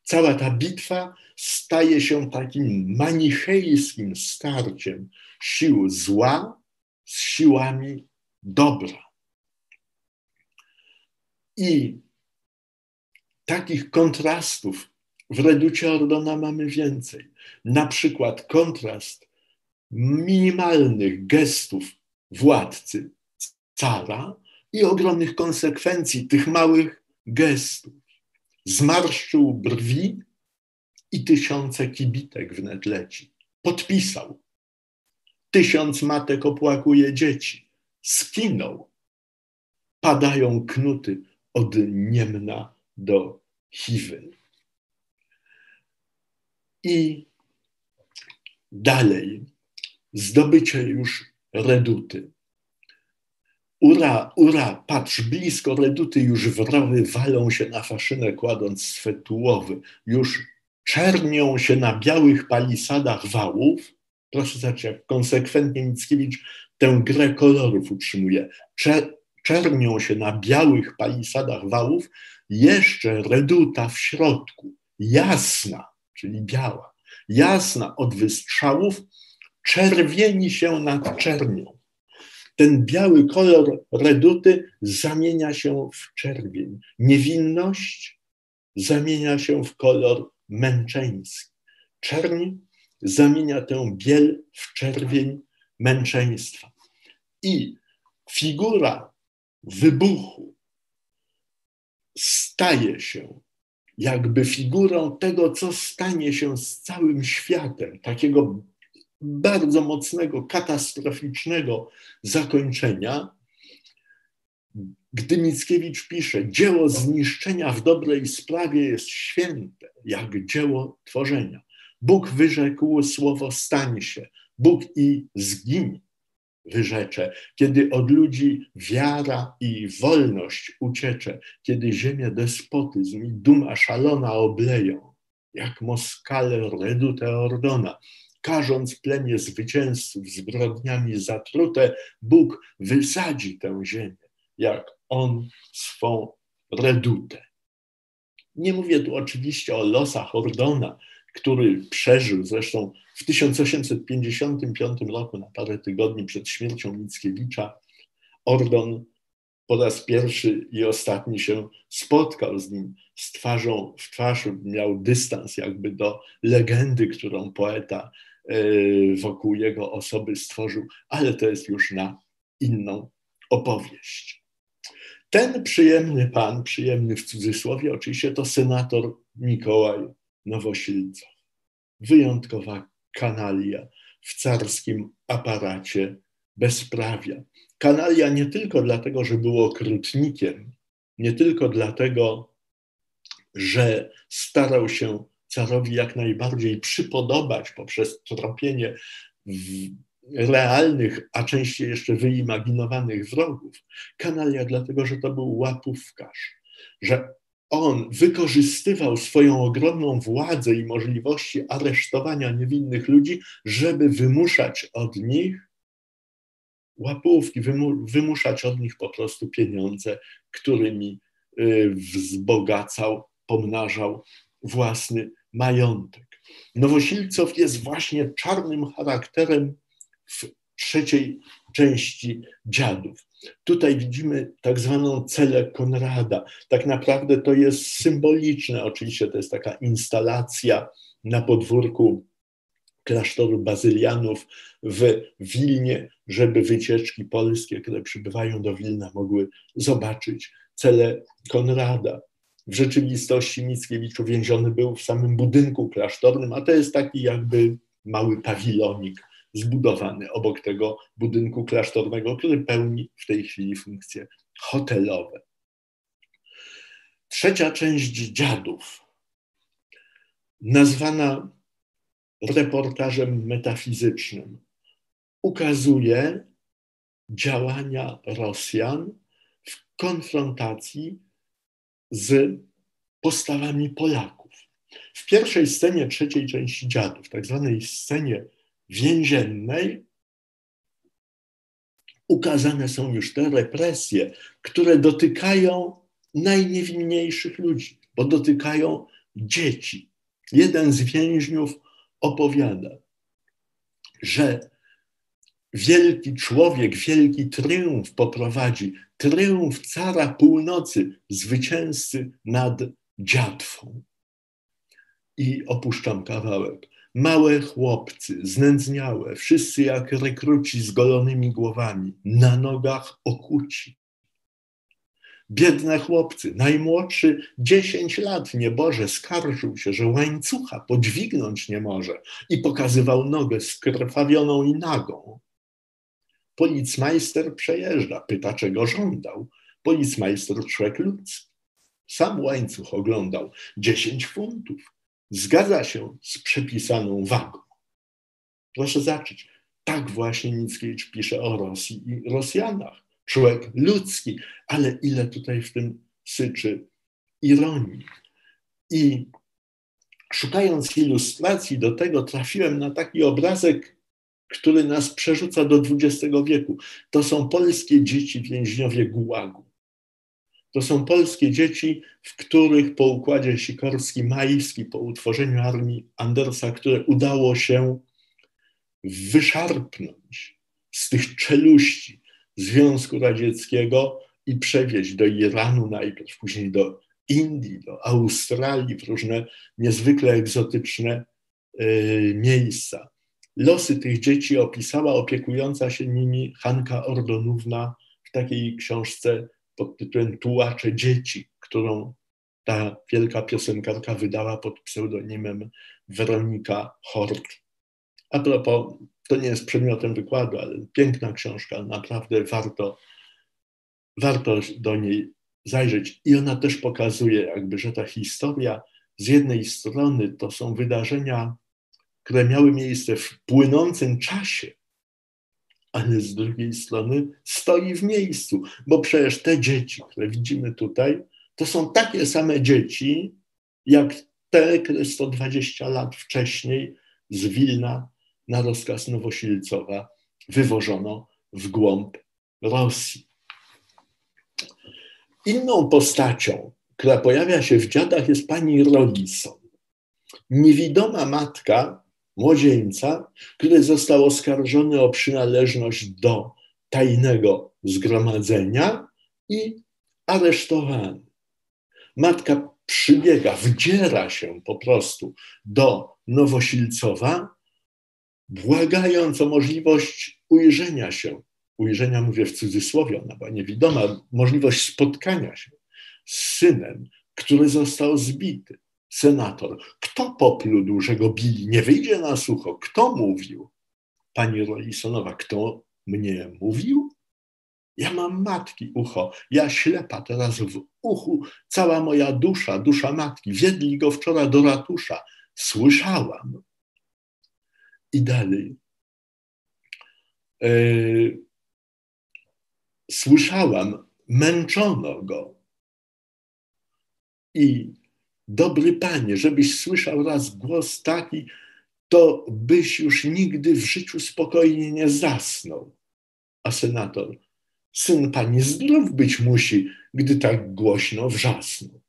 Cała ta bitwa staje się takim manichejskim starciem sił zła z siłami dobra. I takich kontrastów w reducie Ordona mamy więcej. Na przykład kontrast minimalnych gestów władcy, cara i ogromnych konsekwencji tych małych gestów. Zmarszczył brwi i tysiące kibitek wnet leci. Podpisał. Tysiąc matek opłakuje dzieci. Skinął. Padają knuty od Niemna do Chiwy. I dalej zdobycie już reduty. Ura, ura, patrz, blisko reduty już wrowy walą się na faszynę, kładąc swe tułowy. Już czernią się na białych palisadach wałów. Proszę zobaczyć, jak konsekwentnie Mickiewicz tę grę kolorów utrzymuje. czernią się na białych palisadach wałów jeszcze reduta w środku, jasna, czyli biała. jasna od wystrzałów, czerwieni się nad czernią. Ten biały kolor reduty zamienia się w czerwień. Niewinność zamienia się w kolor męczeński. Czerń zamienia tę biel w czerwień męczeństwa. I figura wybuchu staje się jakby figurą tego, co stanie się z całym światem, takiego bardzo mocnego, katastroficznego zakończenia, gdy Mickiewicz pisze, dzieło zniszczenia w dobrej sprawie jest święte, jak dzieło tworzenia. Bóg wyrzekł słowo stań się, Bóg i zginie wyrzecze, kiedy od ludzi wiara i wolność uciecze, kiedy ziemię despotyzm i duma szalona obleją, jak Moskale redute Ordona, karząc plemię zwycięzców zbrodniami zatrute, Bóg wysadzi tę ziemię, jak On swą redutę. Nie mówię tu oczywiście o losach Ordona, który przeżył zresztą w 1855 roku, na parę tygodni przed śmiercią Mickiewicza, Ordon po raz pierwszy i ostatni się spotkał z nim z twarzą w twarz, miał dystans jakby do legendy, którą poeta e, wokół jego osoby stworzył, ale to jest już na inną opowieść. Ten przyjemny pan, przyjemny w cudzysłowie oczywiście, to senator Mikołaj Nowosilcow. Wyjątkowa kanalia w carskim aparacie bezprawia. Kanalia nie tylko dlatego, że był okrutnikiem, nie tylko dlatego, że starał się carowi jak najbardziej przypodobać poprzez tropienie realnych, a częściej jeszcze wyimaginowanych wrogów. Kanalia dlatego, że to był łapówkarz, że on wykorzystywał swoją ogromną władzę i możliwości aresztowania niewinnych ludzi, żeby wymuszać od nich łapówki, wymuszać od nich po prostu pieniądze, którymi y, wzbogacał, pomnażał własny majątek. Nowosilcow jest właśnie czarnym charakterem w trzeciej części dziadów. Tutaj widzimy tak zwaną celę Konrada. Tak naprawdę to jest symboliczne, oczywiście to jest taka instalacja na podwórku klasztoru bazylianów w Wilnie, żeby wycieczki polskie, które przybywają do Wilna, mogły zobaczyć celę Konrada. W rzeczywistości Mickiewicz uwięziony był w samym budynku klasztornym, a to jest taki jakby mały pawilonik zbudowany obok tego budynku klasztornego, który pełni w tej chwili funkcje hotelowe. Trzecia część dziadów, nazwana reportażem metafizycznym, ukazuje działania Rosjan w konfrontacji z postawami Polaków. W pierwszej scenie trzeciej części dziadów, tak zwanej scenie więziennej ukazane są już te represje, które dotykają najniewinniejszych ludzi, bo dotykają dzieci. Jeden z więźniów opowiada, że wielki człowiek, wielki triumf poprowadzi, triumf cara północy, zwycięzcy nad dziatwą. I opuszczam kawałek. Małe chłopcy, znędzniałe, wszyscy jak rekruci z golonymi głowami, na nogach okuci. Biedne chłopcy, najmłodszy dziesięć lat, nieboże, skarżył się, że łańcucha podźwignąć nie może i pokazywał nogę skrwawioną i nagą. Policmajster przejeżdża, pyta, czego żądał. Policmajster człowiek ludzki. Sam łańcuch oglądał, dziesięć funtów. Zgadza się z przepisaną wagą. Proszę zacząć. Tak właśnie Mickiewicz pisze o Rosji i Rosjanach. Człowiek ludzki, ale ile tutaj w tym syczy ironii. I szukając ilustracji do tego, trafiłem na taki obrazek, który nas przerzuca do XX wieku. To są polskie dzieci więźniowie gułagu. To są polskie dzieci, w których po układzie Sikorski-Majski, po utworzeniu armii Andersa, które udało się wyszarpnąć z tych czeluści Związku Radzieckiego i przewieźć do Iranu najpierw, później do Indii, do Australii, w różne niezwykle egzotyczne y, miejsca. Losy tych dzieci opisała opiekująca się nimi Hanka Ordonówna w takiej książce pod tytułem Tułacze dzieci, którą ta wielka piosenkarka wydała pod pseudonimem Weronika Hort. A propos, to nie jest przedmiotem wykładu, ale piękna książka, naprawdę warto, warto do niej zajrzeć. I ona też pokazuje, jakby, że ta historia z jednej strony to są wydarzenia, które miały miejsce w płynącym czasie, ale z drugiej strony stoi w miejscu, bo przecież te dzieci, które widzimy tutaj, to są takie same dzieci, jak te, które 120 lat wcześniej z Wilna na rozkaz Nowosilcowa wywożono w głąb Rosji. Inną postacią, która pojawia się w dziadach, jest pani Rolison. Niewidoma matka młodzieńca, który został oskarżony o przynależność do tajnego zgromadzenia i aresztowany. Matka przybiega, wdziera się po prostu do Nowosilcowa, błagając o możliwość ujrzenia się, ujrzenia mówię w cudzysłowie, ona była niewidoma, możliwość spotkania się z synem, który został zbity senator, kto popludł, że go bili? Nie wyjdzie na sucho. Kto mówił? Pani Rolisonowa, kto mnie mówił? Ja mam matki ucho, ja ślepa teraz w uchu, cała moja dusza, dusza matki. Wiedli go wczoraj do ratusza. Słyszałam. I dalej. Yy, słyszałam, męczono go. I Dobry panie, żebyś słyszał raz głos taki, to byś już nigdy w życiu spokojnie nie zasnął. A senator, syn pani zdrów być musi, gdy tak głośno wrzasnął.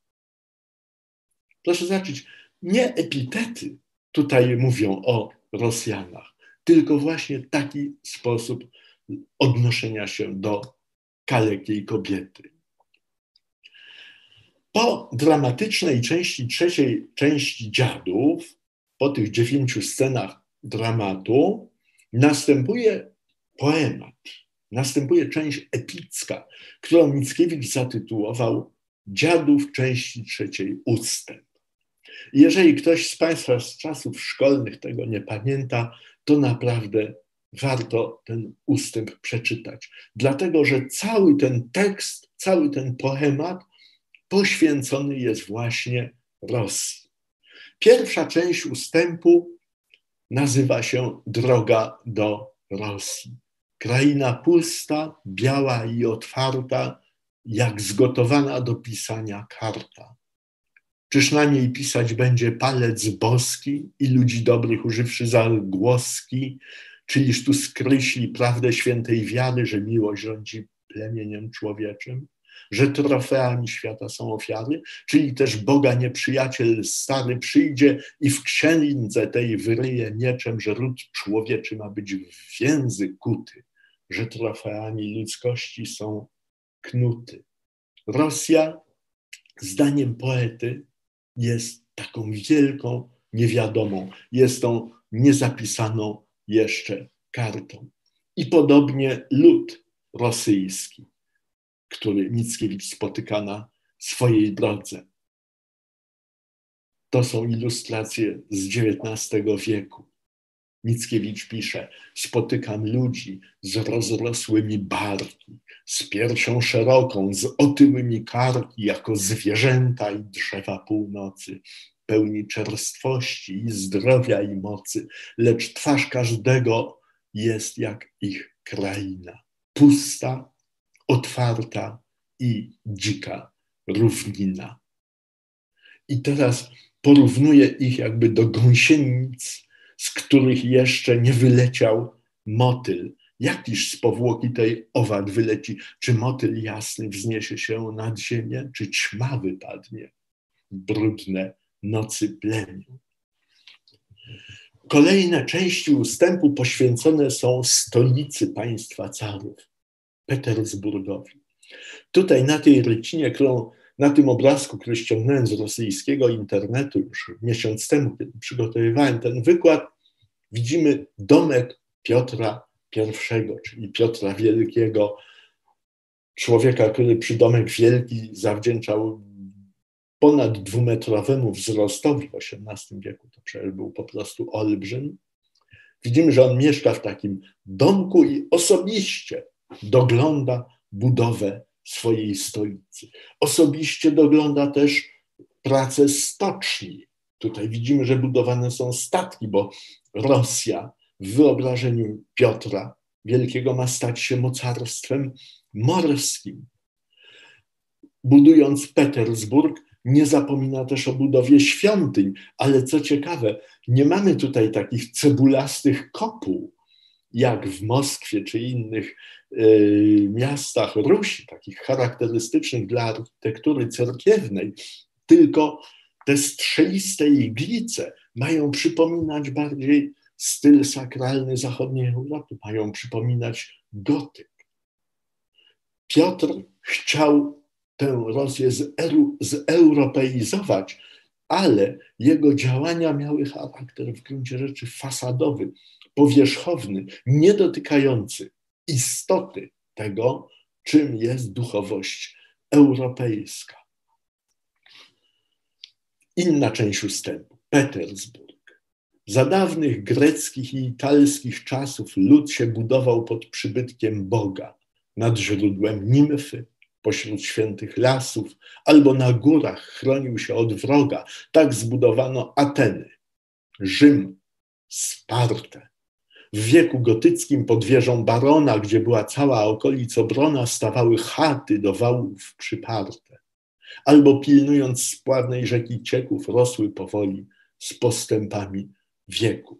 Proszę zobaczyć, nie epitety tutaj mówią o Rosjanach, tylko właśnie taki sposób odnoszenia się do kalekiej kobiety. Po dramatycznej części trzeciej części dziadów, po tych dziewięciu scenach dramatu, następuje poemat, następuje część epicka, którą Mickiewicz zatytułował Dziadów części trzeciej ustęp. Jeżeli ktoś z Państwa z czasów szkolnych tego nie pamięta, to naprawdę warto ten ustęp przeczytać, dlatego że cały ten tekst, cały ten poemat poświęcony jest właśnie Rosji. Pierwsza część ustępu nazywa się Droga do Rosji. Kraina pusta, biała i otwarta, jak zgotowana do pisania karta. Czyż na niej pisać będzie palec boski i ludzi dobrych używszy za głoski, czyliż tu skryśli prawdę świętej wiary, że miłość rządzi plemieniem człowieczym? że trofeami świata są ofiary, czyli też Boga nieprzyjaciel stary przyjdzie i w księdze tej wyryje mieczem, że ród człowieczy ma być w więzy kuty, że trofeami ludzkości są knuty. Rosja, zdaniem poety, jest taką wielką niewiadomą, jest tą niezapisaną jeszcze kartą. I podobnie lud rosyjski który Mickiewicz spotyka na swojej drodze. To są ilustracje z XIX wieku. Mickiewicz pisze: Spotykam ludzi z rozrosłymi barki, z piersią szeroką, z otyłymi karki, jako zwierzęta i drzewa północy, pełni czerstwości i zdrowia i mocy, lecz twarz każdego jest jak ich kraina, pusta otwarta i dzika równina. I teraz porównuje ich jakby do gąsienic, z których jeszcze nie wyleciał motyl, Jakiż z powłoki tej owad wyleci? Czy motyl jasny wzniesie się nad ziemię, czy ćma wypadnie? Brudne nocy plemię. Kolejne części ustępu poświęcone są stolicy państwa carów, Petersburgowi. Tutaj na tej rycinie, którą na tym obrazku, który ściągnąłem z rosyjskiego internetu już miesiąc temu, kiedy przygotowywałem ten wykład, widzimy domek Piotra I, czyli Piotra Wielkiego, człowieka, który przy domek wielki zawdzięczał ponad dwumetrowemu wzrostowi w XVIII wieku. To przecież był po prostu olbrzym. Widzimy, że on mieszka w takim domku i osobiście dogląda budowę swojej stolicy. Osobiście dogląda też pracę stoczni. Tutaj widzimy, że budowane są statki, bo Rosja w wyobrażeniu Piotra Wielkiego ma stać się mocarstwem morskim. Budując Petersburg, nie zapomina też o budowie świątyń, ale co ciekawe, nie mamy tutaj takich cebulastych kopuł, jak w Moskwie czy innych miastach Rusi, takich charakterystycznych dla architektury cerkiewnej, tylko te strzeliste iglice mają przypominać bardziej styl sakralny zachodniej Europy, mają przypominać gotyk. Piotr chciał tę Rosję zeuropeizować, ale jego działania miały charakter w gruncie rzeczy fasadowy, powierzchowny, nie dotykający istoty tego, czym jest duchowość europejska. Inna część ustępu. Petersburg. Za dawnych greckich i italskich czasów lud się budował pod przybytkiem Boga, nad źródłem nimfy, pośród świętych lasów, albo na górach chronił się od wroga. Tak zbudowano Ateny, Rzym, Spartę. W wieku gotyckim pod wieżą Barona, gdzie była cała okolicobrona, stawały chaty do wałów przyparte. Albo pilnując spławnej rzeki cieków, rosły powoli z postępami wieków.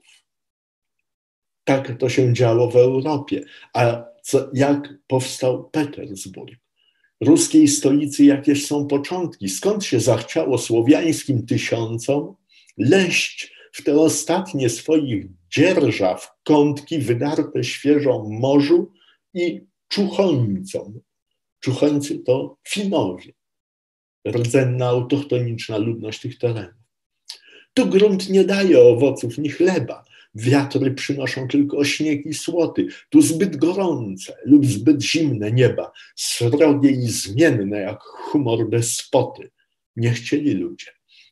Tak to się działo w Europie. A co, jak powstał Petersburg? ruskiej stolicy, jakież są początki, skąd się zachciało słowiańskim tysiącom leść w te ostatnie swoich dzierżaw kątki wydarte świeżą morzu i czuchońcom. Czuchońcy to Finowie, rdzenna autochtoniczna ludność tych terenów. Tu grunt nie daje owoców ni chleba, Wiatry przynoszą tylko śnieg i słoty, tu zbyt gorące lub zbyt zimne nieba, srogie i zmienne jak humor despoty. Nie chcieli ludzie.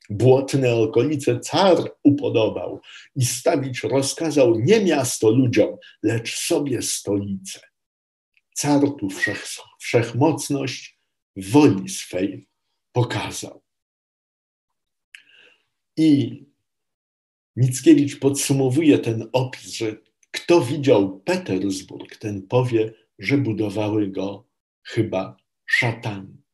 Błotne okolice car upodobał i stawić rozkazał nie miasto ludziom, lecz sobie stolicę. Car tu wszech, wszechmocność woli swej pokazał. I Mickiewicz podsumowuje ten opis, że kto widział Petersburg, ten powie, że budowały go chyba szatani.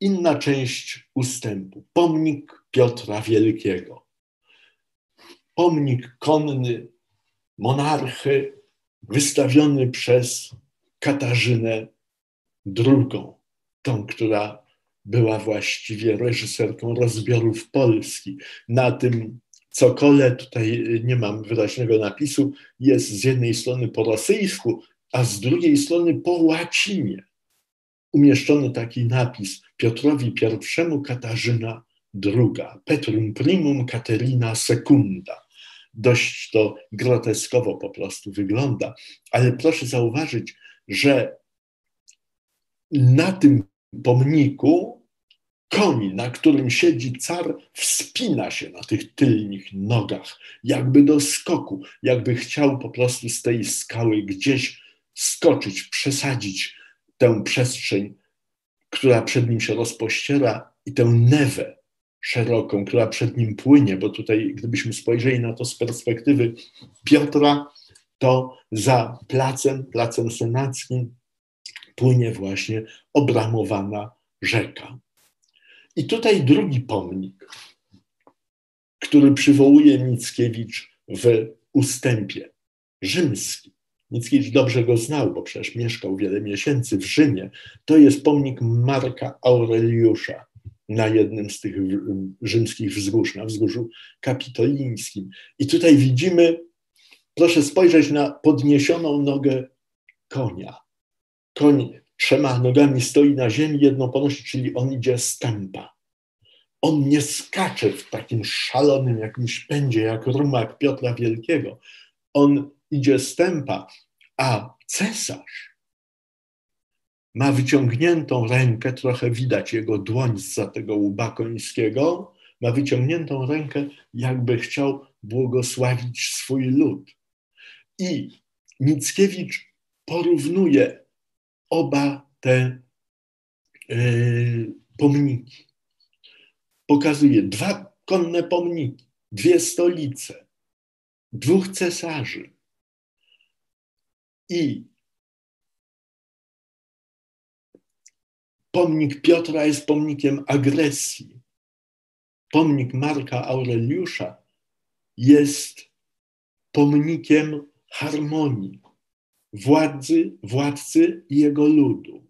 Inna część ustępu. Pomnik Piotra Wielkiego. Pomnik konny monarchy wystawiony przez Katarzynę II, tą, która była właściwie reżyserką rozbiorów Polski. Na tym Cokole, tutaj nie mam wyraźnego napisu, jest z jednej strony po rosyjsku, a z drugiej strony po łacinie. Umieszczony taki napis Piotrowi I Katarzyna II, Petrum primum Katerina secunda. Dość to groteskowo po prostu wygląda, ale proszę zauważyć, że na tym pomniku koń, na którym siedzi car, wspina się na tych tylnych nogach, jakby do skoku, jakby chciał po prostu z tej skały gdzieś skoczyć, przesadzić tę przestrzeń, która przed nim się rozpościera i tę newę szeroką, która przed nim płynie, bo tutaj, gdybyśmy spojrzeli na to z perspektywy Piotra, to za placem, placem senackim płynie właśnie obramowana rzeka. I tutaj drugi pomnik, który przywołuje Mickiewicz w ustępie rzymskim. Mickiewicz dobrze go znał, bo przecież mieszkał wiele miesięcy w Rzymie. To jest pomnik Marka Aureliusza na jednym z tych rzymskich wzgórz, na wzgórzu kapitolińskim. I tutaj widzimy, proszę spojrzeć na podniesioną nogę konia. Koń trzema nogami stoi na ziemi, jedną ponosi, czyli on idzie stępa. On nie skacze w takim szalonym jakimś pędzie, jak rumak Piotra Wielkiego. On idzie stępa, a cesarz ma wyciągniętą rękę, trochę widać jego dłoń za tego łba końskiego, ma wyciągniętą rękę, jakby chciał błogosławić swój lud. I Mickiewicz porównuje oba te yy, pomniki. Pokazuje dwa konne pomniki, dwie stolice, dwóch cesarzy. I pomnik Piotra jest pomnikiem agresji. Pomnik Marka Aureliusza jest pomnikiem harmonii władzy, władcy i jego ludu.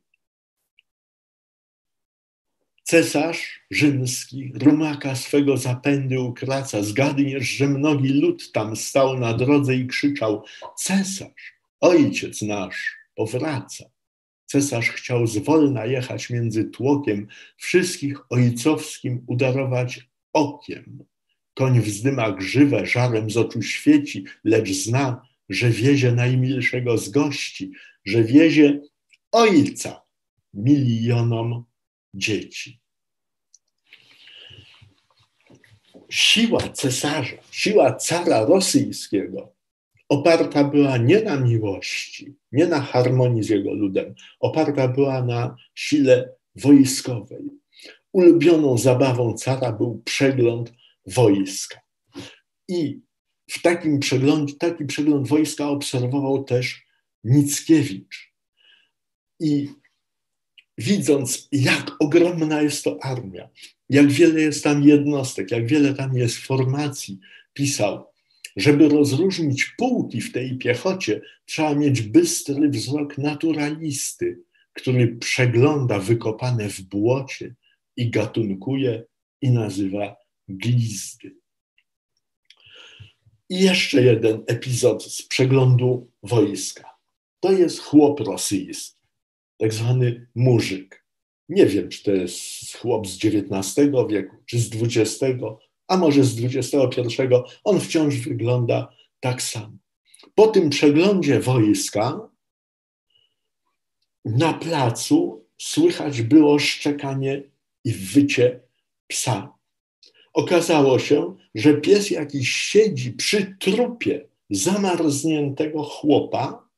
Cesarz rzymski rumaka swego zapędy ukraca. Zgadniesz, że mnogi lud tam stał na drodze i krzyczał: Cesarz, ojciec nasz, powraca. Cesarz chciał zwolna jechać między tłokiem, wszystkich ojcowskim udarować okiem. Koń wzdyma grzywę, żarem z oczu świeci, lecz zna, że wiezie najmilszego z gości, że wiezie ojca milionom dzieci. Siła cesarza, siła cara rosyjskiego oparta była nie na miłości, nie na harmonii z jego ludem, oparta była na sile wojskowej. Ulubioną zabawą cara był przegląd wojska. I w takim przeglądzie, taki przegląd wojska obserwował też Mickiewicz. I widząc, jak ogromna jest to armia, jak wiele jest tam jednostek, jak wiele tam jest formacji, pisał, żeby rozróżnić pułki w tej piechocie, trzeba mieć bystry wzrok naturalisty, który przegląda wykopane w błocie i gatunkuje i nazywa glizdy. I jeszcze jeden epizod z przeglądu wojska. To jest chłop rosyjski, tak zwany murzyk. Nie wiem, czy to jest chłop z XIX wieku, czy z XX, a może z XXI. On wciąż wygląda tak samo. Po tym przeglądzie wojska na placu słychać było szczekanie i wycie psa. Okazało się, że pies jakiś siedzi przy trupie zamarzniętego chłopa,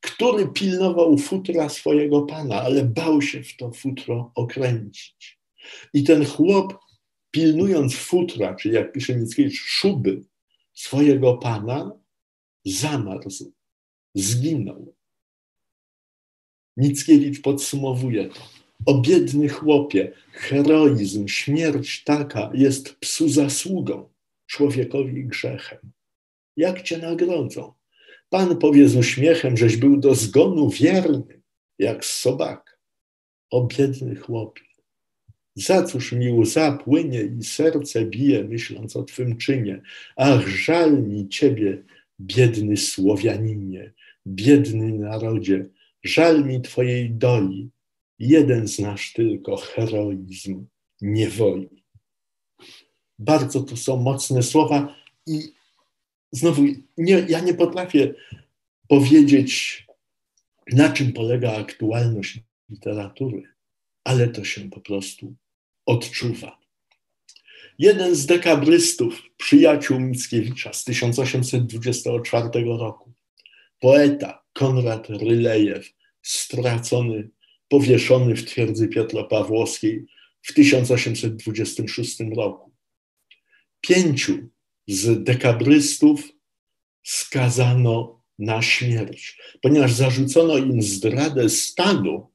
który pilnował futra swojego pana, ale bał się w to futro okręcić. I ten chłop, pilnując futra, czyli jak pisze Mickiewicz, szuby swojego pana, zamarzł, zginął. Mickiewicz podsumowuje to. O biedny chłopie, heroizm, śmierć taka jest psu zasługą, człowiekowi grzechem. Jak cię nagrodzą? Pan powie z uśmiechem, żeś był do zgonu wierny, jak sobak. O biedny chłopie, za cóż mi łza płynie i serce bije, myśląc o twym czynie. Ach, żal mi ciebie, biedny Słowianinie, biedny narodzie, żal mi twojej doli, jeden znasz tylko heroizm niewoli. Bardzo to są mocne słowa i znowu nie, ja nie potrafię powiedzieć, na czym polega aktualność literatury, ale to się po prostu odczuwa. Jeden z dekabrystów, przyjaciół Mickiewicza z 1824 roku, poeta Konrad Rylejew, stracony powieszony w twierdzy Pawłowskiej w 1826 roku. Pięciu z dekabrystów skazano na śmierć, ponieważ zarzucono im zdradę stanu,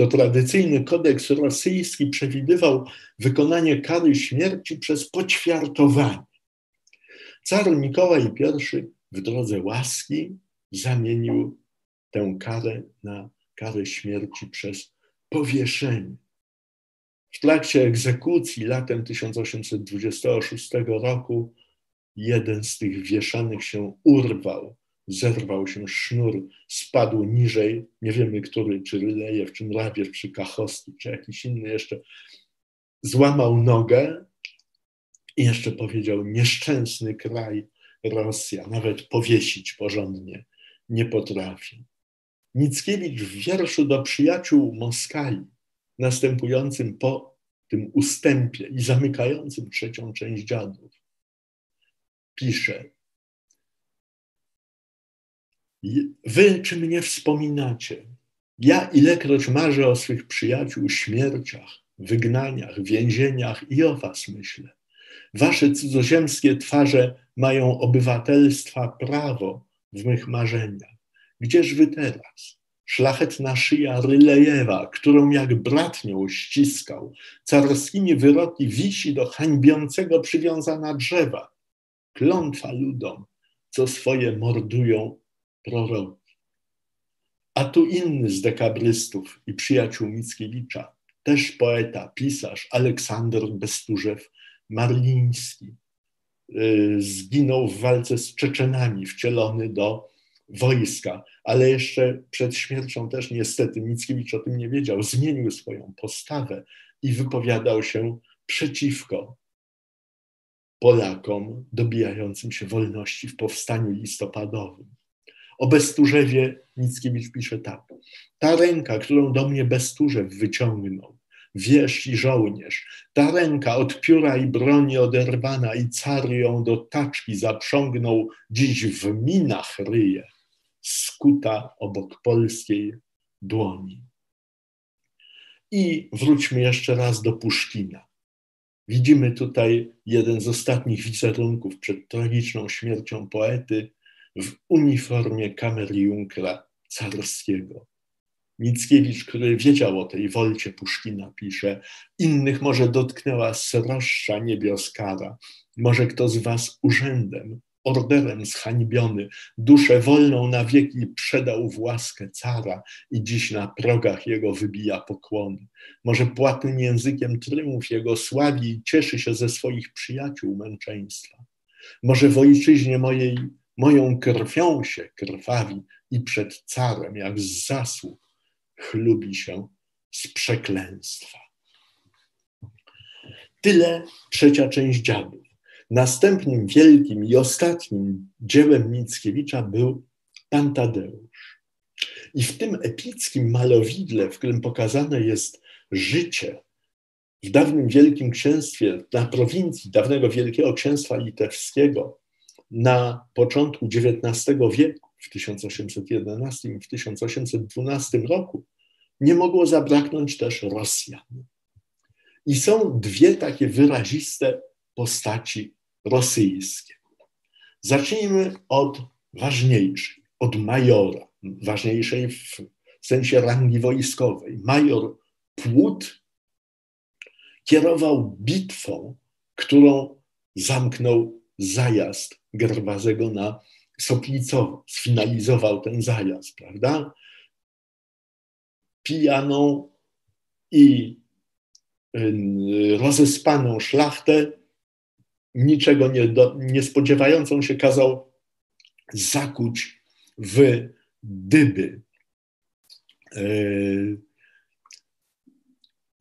to tradycyjny kodeks rosyjski przewidywał wykonanie kary śmierci przez poćwiartowanie. Car Mikołaj I w drodze łaski zamienił tę karę na karę śmierci przez powieszenie. W trakcie egzekucji latem 1826 roku jeden z tych wieszanych się urwał, zerwał się sznur, spadł niżej, nie wiemy który, czy Rylejew, czy Mrawiew, czy Kachowski, czy jakiś inny jeszcze, złamał nogę i jeszcze powiedział, nieszczęsny kraj Rosja, nawet powiesić porządnie nie potrafi. Mickiewicz w wierszu do przyjaciół Moskali, następującym po tym ustępie i zamykającym trzecią część dziadów, pisze: Wy czy mnie wspominacie? Ja ilekroć marzę o swych przyjaciół śmierciach, wygnaniach, więzieniach i o was myślę. Wasze cudzoziemskie twarze mają obywatelstwa prawo w mych marzeniach. Gdzież wy teraz? Szlachetna szyja Rylejewa, którą jak bratnią ściskał, carskimi wyroki wisi do hańbiącego przywiązana drzewa. Klątwa ludom, co swoje mordują proroki. A tu inny z dekabrystów i przyjaciół Mickiewicza, też poeta, pisarz Aleksander Besturzew Marliński, y, zginął w walce z Czeczenami, wcielony do wojska, ale jeszcze przed śmiercią też niestety Mickiewicz o tym nie wiedział, zmienił swoją postawę i wypowiadał się przeciwko Polakom dobijającym się wolności w powstaniu listopadowym. O Besturzewie Mickiewicz pisze tak. Ta ręka, którą do mnie Besturzew wyciągnął, wież i żołnierz, ta ręka od pióra i broni oderwana i car ją do taczki zaprzągnął, dziś w minach ryje skuta obok polskiej dłoni. I wróćmy jeszcze raz do Puszkina. Widzimy tutaj jeden z ostatnich wizerunków przed tragiczną śmiercią poety w uniformie kameriunkra carskiego. Mickiewicz, który wiedział o tej wolcie Puszkina, pisze: Innych może dotknęła sroższa niebioskara, może kto z was urzędem orderem zhańbiony, duszę wolną na wieki przedał w łaskę cara i dziś na progach jego wybija pokłony. Może płatnym językiem tryumf jego sławi i cieszy się ze swoich przyjaciół męczeństwa. Może w ojczyźnie mojej, moją krwią się krwawi i przed carem, jak z zasług, chlubi się z przeklęstwa. Tyle trzecia część dziadów. Następnym wielkim i ostatnim dziełem Mickiewicza był Pan Tadeusz. I w tym epickim malowidle, w którym pokazane jest życie w dawnym Wielkim Księstwie, na prowincji dawnego Wielkiego Księstwa Litewskiego na początku XIX wieku, w 1811 i w 1812 roku, nie mogło zabraknąć też Rosjan. I są dwie takie wyraziste postaci rosyjskie. Zacznijmy od ważniejszej, od majora, ważniejszej w sensie rangi wojskowej. Major Płód kierował bitwą, którą zamknął zajazd Gerwazego na Soplicowo. Sfinalizował ten zajazd, prawda? Pijaną i y, rozespaną szlachtę niczego nie, do, nie spodziewającą się kazał zakuć w dyby. E,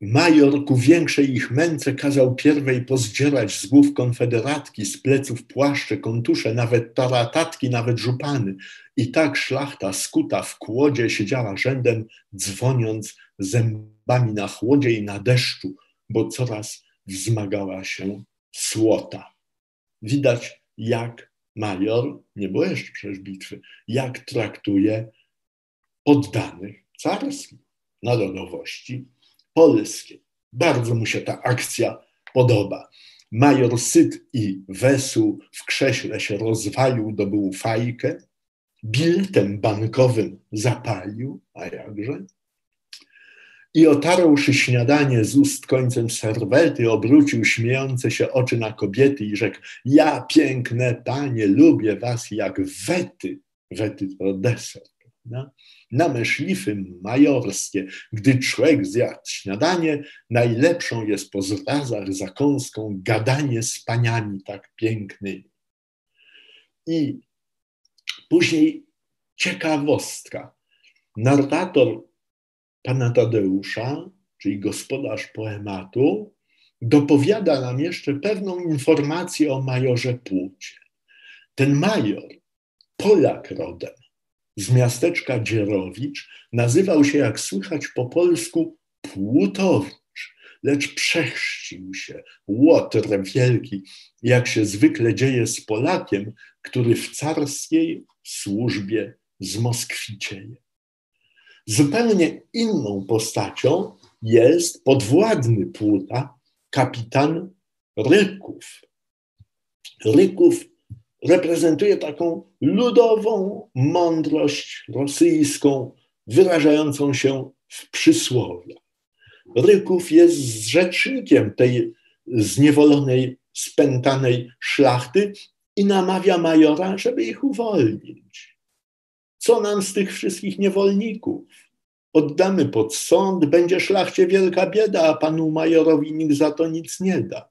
major ku większej ich męce kazał pierwej pozdzierać z głów konfederatki, z pleców płaszcze, kontusze, nawet taratatki, nawet żupany. I tak szlachta skuta w kłodzie siedziała rzędem, dzwoniąc zębami na chłodzie i na deszczu, bo coraz wzmagała się słota. Widać, jak major, nie było jeszcze przecież bitwy, jak traktuje poddanych carskich narodowości polskiej. Bardzo mu się ta akcja podoba. Major syt i wesół w krześle się rozwalił, dobył fajkę, biletem bankowym zapalił, a jakże, i otarłszy śniadanie z ust końcem serwety, obrócił śmiejące się oczy na kobiety i rzekł: Ja, piękne panie, lubię was jak wety wety to deser. Na, na myślify majorskie, gdy człowiek zjadł śniadanie, najlepszą jest po zrazach zakąską gadanie z paniami tak pięknymi. I później ciekawostka. Narrator pana Tadeusza, czyli gospodarz poematu, dopowiada nam jeszcze pewną informację o majorze Płucie. Ten major, Polak rodem, z miasteczka Dzierowicz, nazywał się, jak słychać po polsku, Płutowicz, lecz przechrzcił się, Łotr wielki, jak się zwykle dzieje z Polakiem, który w carskiej służbie zmoskwicieje. Zupełnie inną postacią jest podwładny Płuta, kapitan Ryków. Ryków reprezentuje taką ludową mądrość rosyjską, wyrażającą się w przysłowiach. Ryków jest rzecznikiem tej zniewolonej, spętanej szlachty i namawia majora, żeby ich uwolnić. Co nam z tych wszystkich niewolników? Oddamy pod sąd, będzie szlachcie wielka bieda, a panu majorowi nikt za to nic nie da.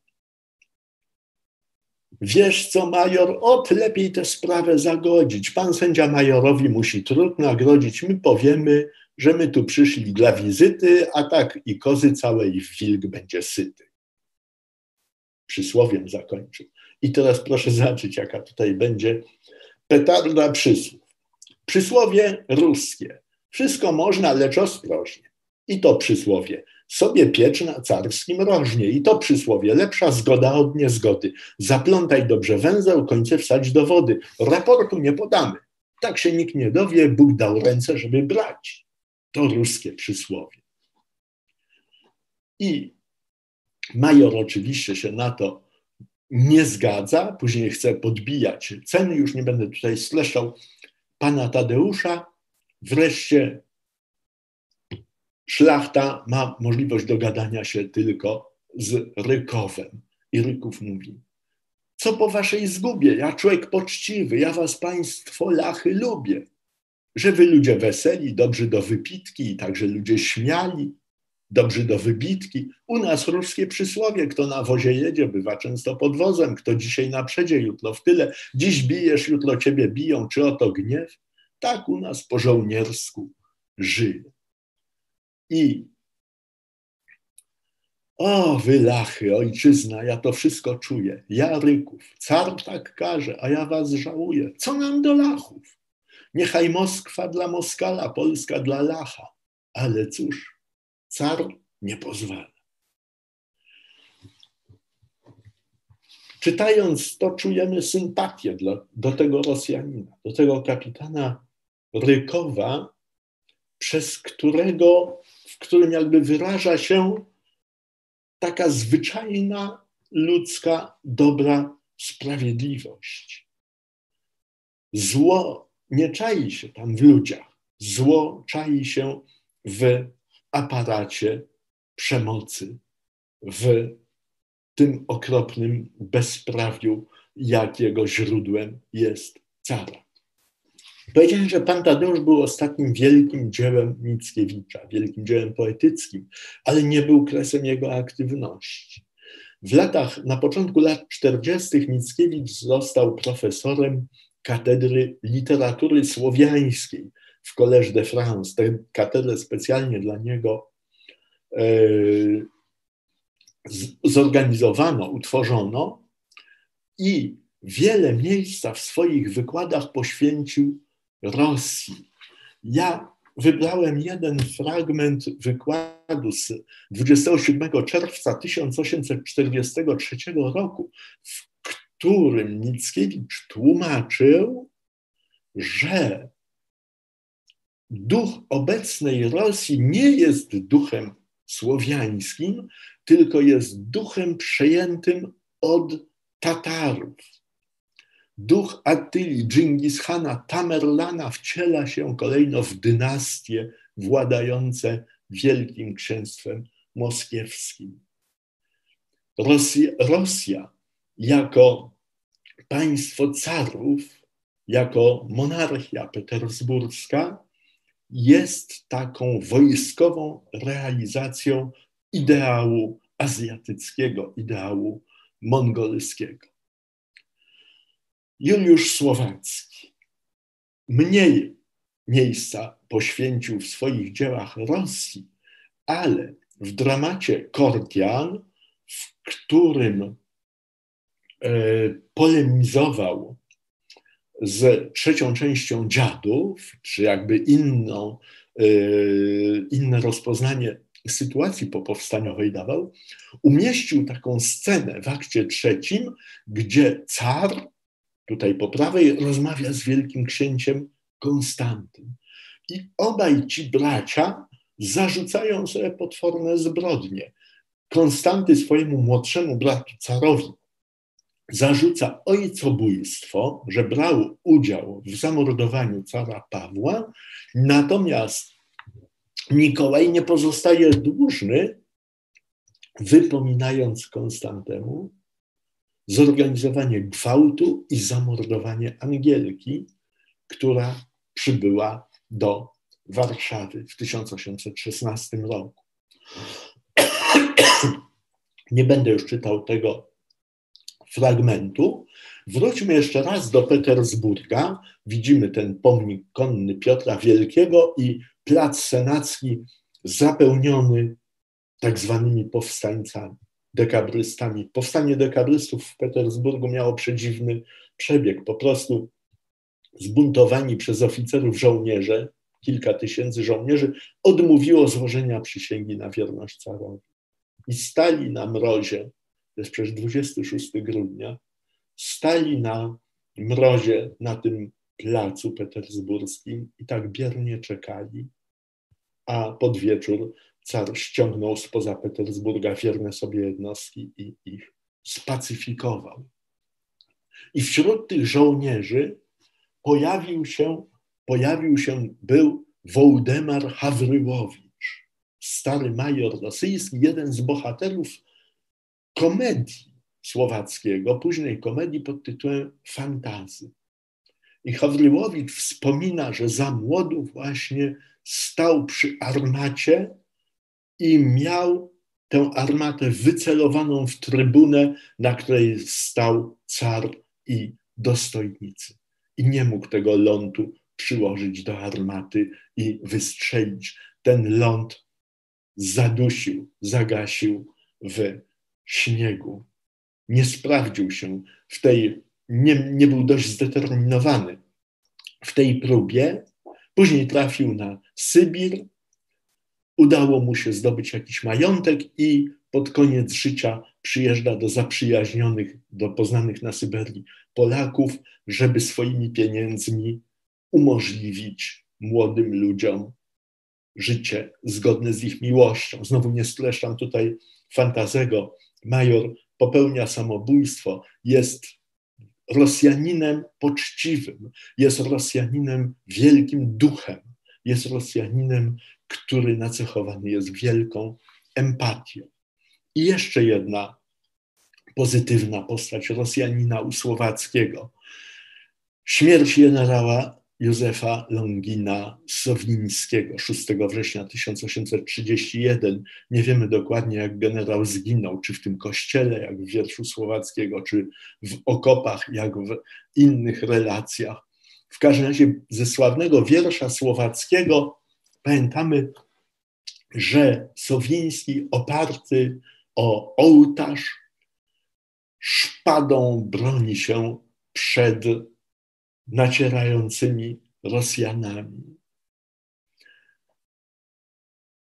Wiesz co, major, ot lepiej tę sprawę zagodzić. Pan sędzia majorowi musi trud nagrodzić. My powiemy, że my tu przyszli dla wizyty, a tak i kozy całej wilk będzie syty. Przysłowiem zakończył. I teraz proszę zobaczyć, jaka tutaj będzie petarda przysłów. Przysłowie ruskie. Wszystko można, lecz ostrożnie. I to przysłowie. Sobie piecz na carskim rożnie. I to przysłowie. Lepsza zgoda od niezgody. Zaplątaj dobrze węzeł, końce wsadź do wody. Raportu nie podamy. Tak się nikt nie dowie, Bóg dał ręce, żeby brać. To ruskie przysłowie. I major oczywiście się na to nie zgadza, później chce podbijać ceny, już nie będę tutaj streszczał pana Tadeusza. Wreszcie szlachta ma możliwość dogadania się tylko z Rykowem. I Ryków mówi, co po waszej zgubie, ja człowiek poczciwy, ja was państwo lachy lubię. Że wy ludzie weseli, dobrzy do wypitki, także ludzie śmiali, dobrzy do wybitki. U nas ruskie przysłowie, kto na wozie jedzie, bywa często pod wozem, kto dzisiaj na przedzie, jutro w tyle. Dziś bijesz, jutro ciebie biją, czy oto gniew? Tak u nas po żołniersku żyje. I o, wylachy, ojczyzna, ja to wszystko czuję. Ja ryków, car tak każe, a ja was żałuję. Co nam do lachów? Niechaj Moskwa dla Moskala, Polska dla lacha. Ale cóż, car nie pozwala. Czytając to, czujemy sympatię dla, do tego Rosjanina, do tego kapitana Rykowa, przez którego, w którym jakby wyraża się taka zwyczajna ludzka dobra sprawiedliwość. Zło nie czai się tam w ludziach, zło czai się w aparacie przemocy, w tym okropnym bezprawiu, jakiego źródłem jest cara. Powiedziałem, że pan Tadeusz był ostatnim wielkim dziełem Mickiewicza, wielkim dziełem poetyckim, ale nie był kresem jego aktywności. W latach, na początku lat 40. Mickiewicz został profesorem katedry literatury słowiańskiej w Collège de France. Tę katedrę specjalnie dla niego e, zorganizowano, utworzono i wiele miejsca w swoich wykładach poświęcił Rosji. Ja wybrałem jeden fragment wykładu z 27 czerwca 1843 roku, w którym Mickiewicz tłumaczył, że duch obecnej Rosji nie jest duchem słowiańskim, tylko jest duchem przejętym od Tatarów. Duch Attyli, Dżingishana, Tamerlana wciela się kolejno w dynastie władające Wielkim Księstwem Moskiewskim. Rosja, Rosja jako państwo carów jako monarchia petersburska jest taką wojskową realizacją ideału azjatyckiego, ideału mongolskiego. Juliusz Słowacki mniej miejsca poświęcił w swoich dziełach Rosji, ale w dramacie Kordian, w którym e, polemizował z trzecią częścią dziadów, czy jakby inną, e, inne rozpoznanie sytuacji popowstaniowej dawał, umieścił taką scenę w akcie trzecim, gdzie car, tutaj po prawej, rozmawia z wielkim księciem Konstantym. I obaj ci bracia zarzucają sobie potworne zbrodnie. Konstanty swojemu młodszemu bratu carowi zarzuca ojcobójstwo, że brał udział w zamordowaniu cara Pawła, natomiast Mikołaj nie pozostaje dłużny, wypominając Konstantemu zorganizowanie gwałtu i zamordowanie Angielki, która przybyła do Warszawy w 1816 roku. (clears throat) Nie będę już czytał tego fragmentu. Wróćmy jeszcze raz do Petersburga. Widzimy ten pomnik konny Piotra Wielkiego i plac senacki zapełniony tak zwanymi powstańcami, dekabrystami. Powstanie dekabrystów w Petersburgu miało przedziwny przebieg. Po prostu zbuntowani przez oficerów żołnierze, kilka tysięcy żołnierzy, odmówiło złożenia przysięgi na wierność carowi. I stali na mrozie, to jest przecież 26 grudnia, stali na mrozie na tym placu petersburskim i tak biernie czekali, a pod wieczór car ściągnął spoza Petersburga wierne sobie jednostki i ich spacyfikował. I wśród tych żołnierzy pojawił się, pojawił się, był Wołdemar Hawryłowicz, stary major rosyjski, jeden z bohaterów komedii słowackiego, późnej komedii pod tytułem Fantazy. I Hawryłowicz wspomina, że za młodu właśnie stał przy armacie i miał tę armatę wycelowaną w trybunę, na której stał car i dostojnicy i nie mógł tego lądu przyłożyć do armaty i wystrzelić. Ten ląd zadusił, zagasił w śniegu. Nie sprawdził się w tej, nie, nie był dość zdeterminowany w tej próbie. Później trafił na Sybir, udało mu się zdobyć jakiś majątek i pod koniec życia przyjeżdża do zaprzyjaźnionych, do poznanych na Syberii Polaków, żeby swoimi pieniędzmi umożliwić młodym ludziom życie zgodne z ich miłością. Znowu nie streszczam tutaj fantazego. Major popełnia samobójstwo, jest Rosjaninem poczciwym, jest Rosjaninem wielkim duchem, jest Rosjaninem, który nacechowany jest wielką empatią. I jeszcze jedna pozytywna postać Rosjanina Usłowackiego. Śmierć generała Józefa Longina Sowińskiego 6 września 1831. Nie wiemy dokładnie, jak generał zginął, czy w tym kościele, jak w wierszu Słowackiego, czy w okopach, jak w innych relacjach. W każdym razie ze sławnego wiersza słowackiego pamiętamy, że Sowiński oparty o ołtarz, szpadą broni się przed nacierającymi Rosjanami.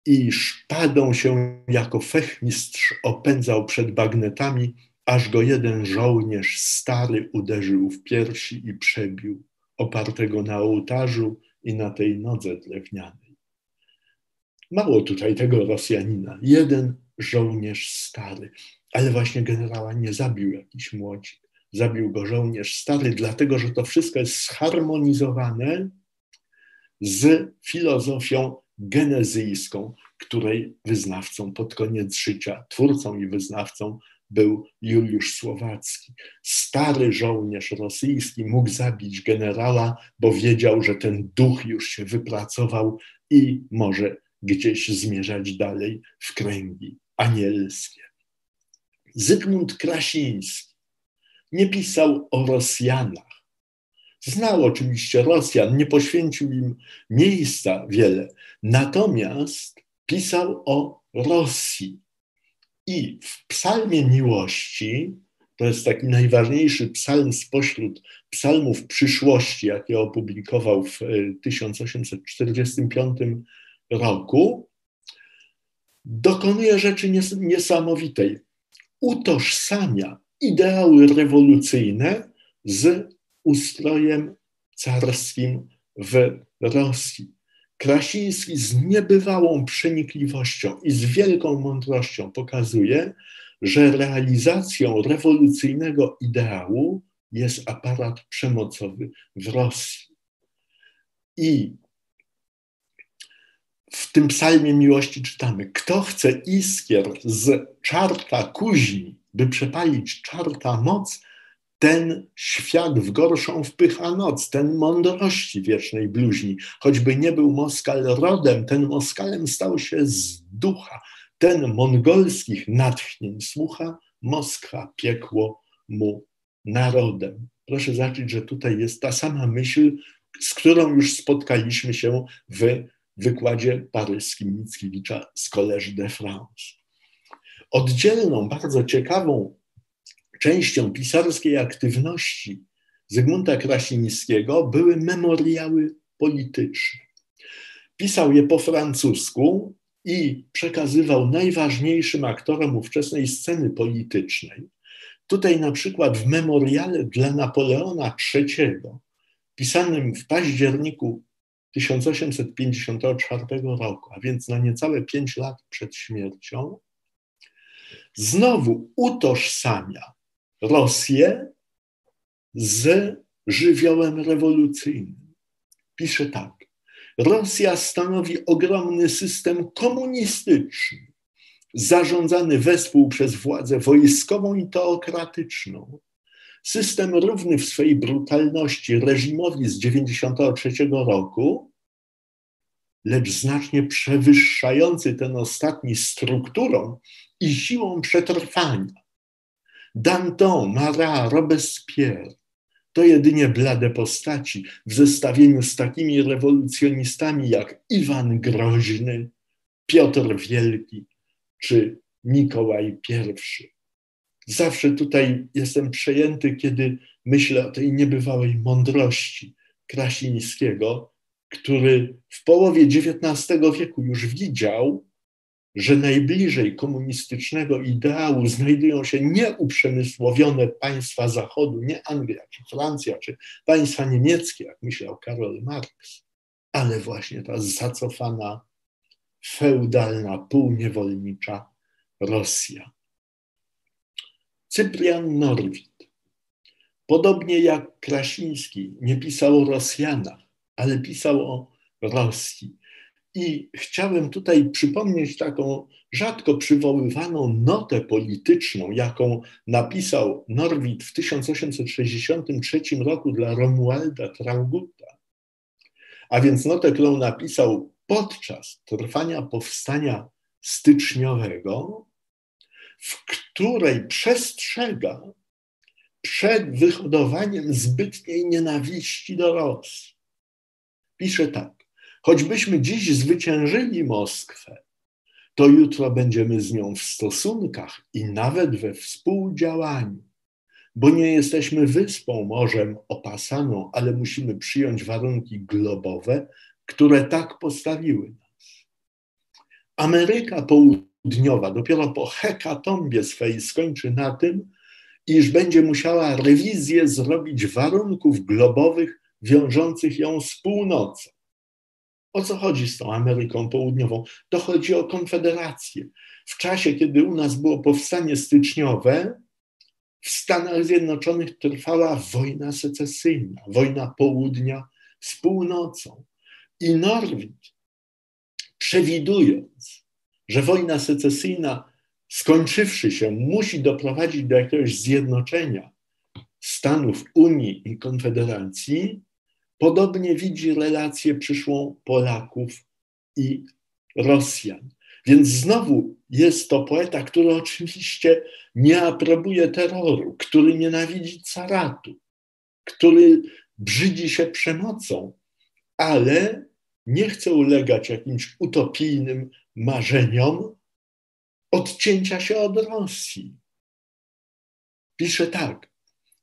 I szpadą się jako fechmistrz opędzał przed bagnetami, aż go jeden żołnierz stary uderzył w piersi i przebił, opartego na ołtarzu i na tej nodze drewnianej. Mało tutaj tego Rosjanina. Jeden żołnierz stary, ale właśnie generała nie zabił jakiś młodzik. Zabił go żołnierz stary, dlatego że to wszystko jest zharmonizowane z filozofią genezyjską, której wyznawcą pod koniec życia, twórcą i wyznawcą był Juliusz Słowacki. Stary żołnierz rosyjski mógł zabić generała, bo wiedział, że ten duch już się wypracował i może gdzieś zmierzać dalej w kręgi anielskie. Zygmunt Krasiński nie pisał o Rosjanach. Znał oczywiście Rosjan, nie poświęcił im miejsca wiele, natomiast pisał o Rosji. I w Psalmie Miłości, to jest taki najważniejszy psalm spośród psalmów przyszłości, jakie opublikował w 1845 e, roku, dokonuje rzeczy niesamowitej. Utożsamia ideały rewolucyjne z ustrojem carskim w Rosji. Krasiński z niebywałą przenikliwością i z wielką mądrością pokazuje, że realizacją rewolucyjnego ideału jest aparat przemocowy w Rosji. I w tym psalmie miłości czytamy: Kto chce iskier z czarta kuźni, by przepalić czarta moc, ten świat w gorszą wpycha noc, ten mądrości wiecznej bluźni. Choćby nie był Moskal rodem, ten Moskalem stał się z ducha. Ten mongolskich natchnień słucha, Moskwa piekło mu narodem. Proszę zobaczyć, że tutaj jest ta sama myśl, z którą już spotkaliśmy się w wykładzie paryskim Mickiewicza z Collège de France. Oddzielną, bardzo ciekawą częścią pisarskiej aktywności Zygmunta Krasińskiego były memoriały polityczne. Pisał je po francusku i przekazywał najważniejszym aktorom ówczesnej sceny politycznej. Tutaj na przykład w memoriale dla Napoleona III, pisanym w październiku 1854 roku, a więc na niecałe pięć lat przed śmiercią, znowu utożsamia Rosję z żywiołem rewolucyjnym. Pisze tak. Rosja stanowi ogromny system komunistyczny, zarządzany wespół przez władzę wojskową i teokratyczną. System równy w swej brutalności reżimowi z 1993 roku, lecz znacznie przewyższający ten ostatni strukturą i siłą przetrwania. Danton, Marat, Robespierre to jedynie blade postaci w zestawieniu z takimi rewolucjonistami jak Iwan Groźny, Piotr Wielki czy Mikołaj I. Zawsze tutaj jestem przejęty, kiedy myślę o tej niebywałej mądrości Krasińskiego, który w połowie XIX wieku już widział, że najbliżej komunistycznego ideału znajdują się nieuprzemysłowione państwa Zachodu, nie Anglia czy Francja, czy państwa niemieckie, jak myślał Karol Marx, ale właśnie ta zacofana, feudalna, półniewolnicza Rosja. Cyprian Norwid, podobnie jak Krasiński, nie pisał o Rosjanach, ale pisał o Rosji. I chciałem tutaj przypomnieć taką rzadko przywoływaną notę polityczną, jaką napisał Norwid w 1863 roku dla Romualda Trauguta. A więc notę, którą napisał podczas trwania powstania styczniowego, w której przestrzega przed wyhodowaniem zbytniej nienawiści do Rosji. Pisze tak. Choćbyśmy dziś zwyciężyli Moskwę, to jutro będziemy z nią w stosunkach i nawet we współdziałaniu, bo nie jesteśmy wyspą morzem opasaną, ale musimy przyjąć warunki globowe, które tak postawiły nas. Ameryka Południowa dopiero po hekatombie swej skończy na tym, iż będzie musiała rewizję zrobić warunków globowych wiążących ją z północą. O co chodzi z tą Ameryką Południową? To chodzi o konfederację. W czasie, kiedy u nas było powstanie styczniowe, w Stanach Zjednoczonych trwała wojna secesyjna, wojna południa z północą. I Norwid, przewidując, że wojna secesyjna skończywszy się, musi doprowadzić do jakiegoś zjednoczenia Stanów, Unii i Konfederacji, podobnie widzi relację przyszłą Polaków i Rosjan. Więc znowu jest to poeta, który oczywiście nie aprobuje terroru, który nienawidzi caratu, który brzydzi się przemocą, ale nie chce ulegać jakimś utopijnym marzeniom odcięcia się od Rosji. Pisze tak: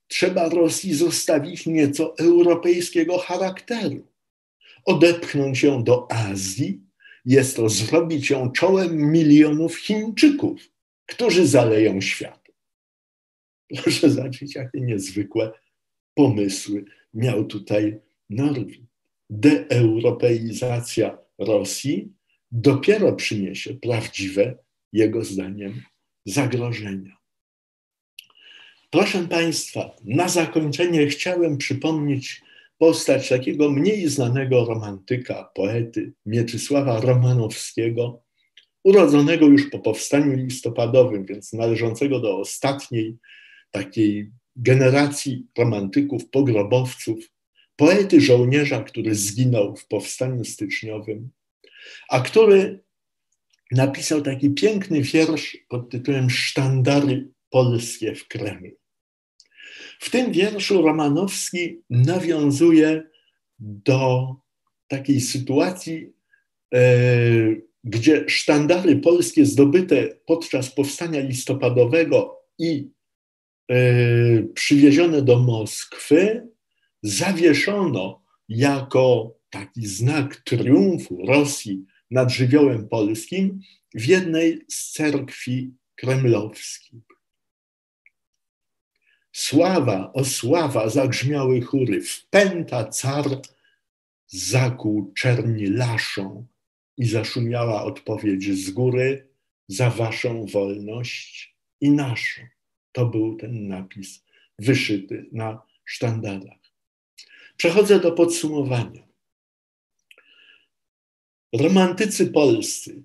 trzeba Rosji zostawić nieco europejskiego charakteru, odepchnąć ją do Azji jest to zrobić ją czołem milionów Chińczyków, którzy zaleją świat. Proszę zobaczyć, jakie niezwykłe pomysły miał tutaj Norwid. Deeuropeizacja Rosji dopiero przyniesie prawdziwe, jego zdaniem, zagrożenia. Proszę Państwa, na zakończenie chciałem przypomnieć postać takiego mniej znanego romantyka, poety Mieczysława Romanowskiego, urodzonego już po powstaniu listopadowym, więc należącego do ostatniej takiej generacji romantyków, pogrobowców, poety żołnierza, który zginął w powstaniu styczniowym, a który napisał taki piękny wiersz pod tytułem Sztandary polskie w Kremlu. W tym wierszu Romanowski nawiązuje do takiej sytuacji, e, gdzie sztandary polskie zdobyte podczas powstania listopadowego i e, przywiezione do Moskwy zawieszono jako taki znak triumfu Rosji nad żywiołem polskim w jednej z cerkwi kremlowskich. Sława, o sława, zagrzmiały chóry, wpęta car, zakłuł czerni laszą i zaszumiała odpowiedź z góry za waszą wolność i naszą. To był ten napis wyszyty na sztandarach. Przechodzę do podsumowania. Romantycy polscy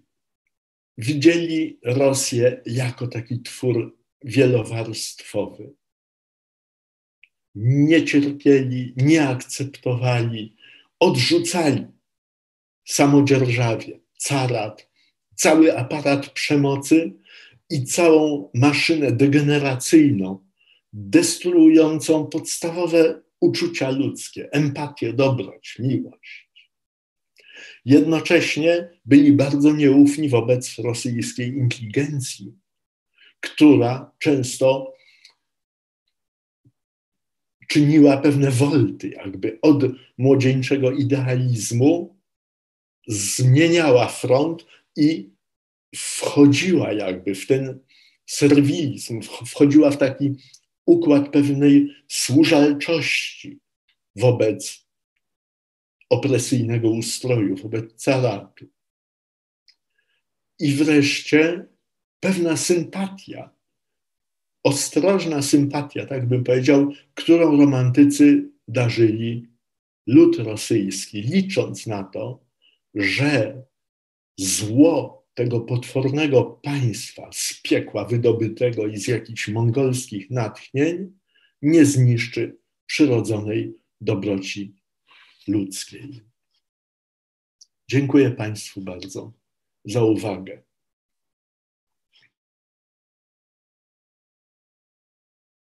widzieli Rosję jako taki twór wielowarstwowy nie cierpieli, nie akceptowali, odrzucali samodzierżawie, carat, cały aparat przemocy i całą maszynę degeneracyjną, destruującą podstawowe uczucia ludzkie, empatię, dobroć, miłość. Jednocześnie byli bardzo nieufni wobec rosyjskiej inteligencji, która często czyniła pewne wolty, jakby od młodzieńczego idealizmu, zmieniała front i wchodziła jakby w ten serwilizm, wchodziła w taki układ pewnej służalczości wobec opresyjnego ustroju, wobec caratu. I wreszcie pewna sympatia ostrożna sympatia, tak bym powiedział, którą romantycy darzyli lud rosyjski, licząc na to, że zło tego potwornego państwa z piekła wydobytego i z jakichś mongolskich natchnień nie zniszczy przyrodzonej dobroci ludzkiej. Dziękuję Państwu bardzo za uwagę.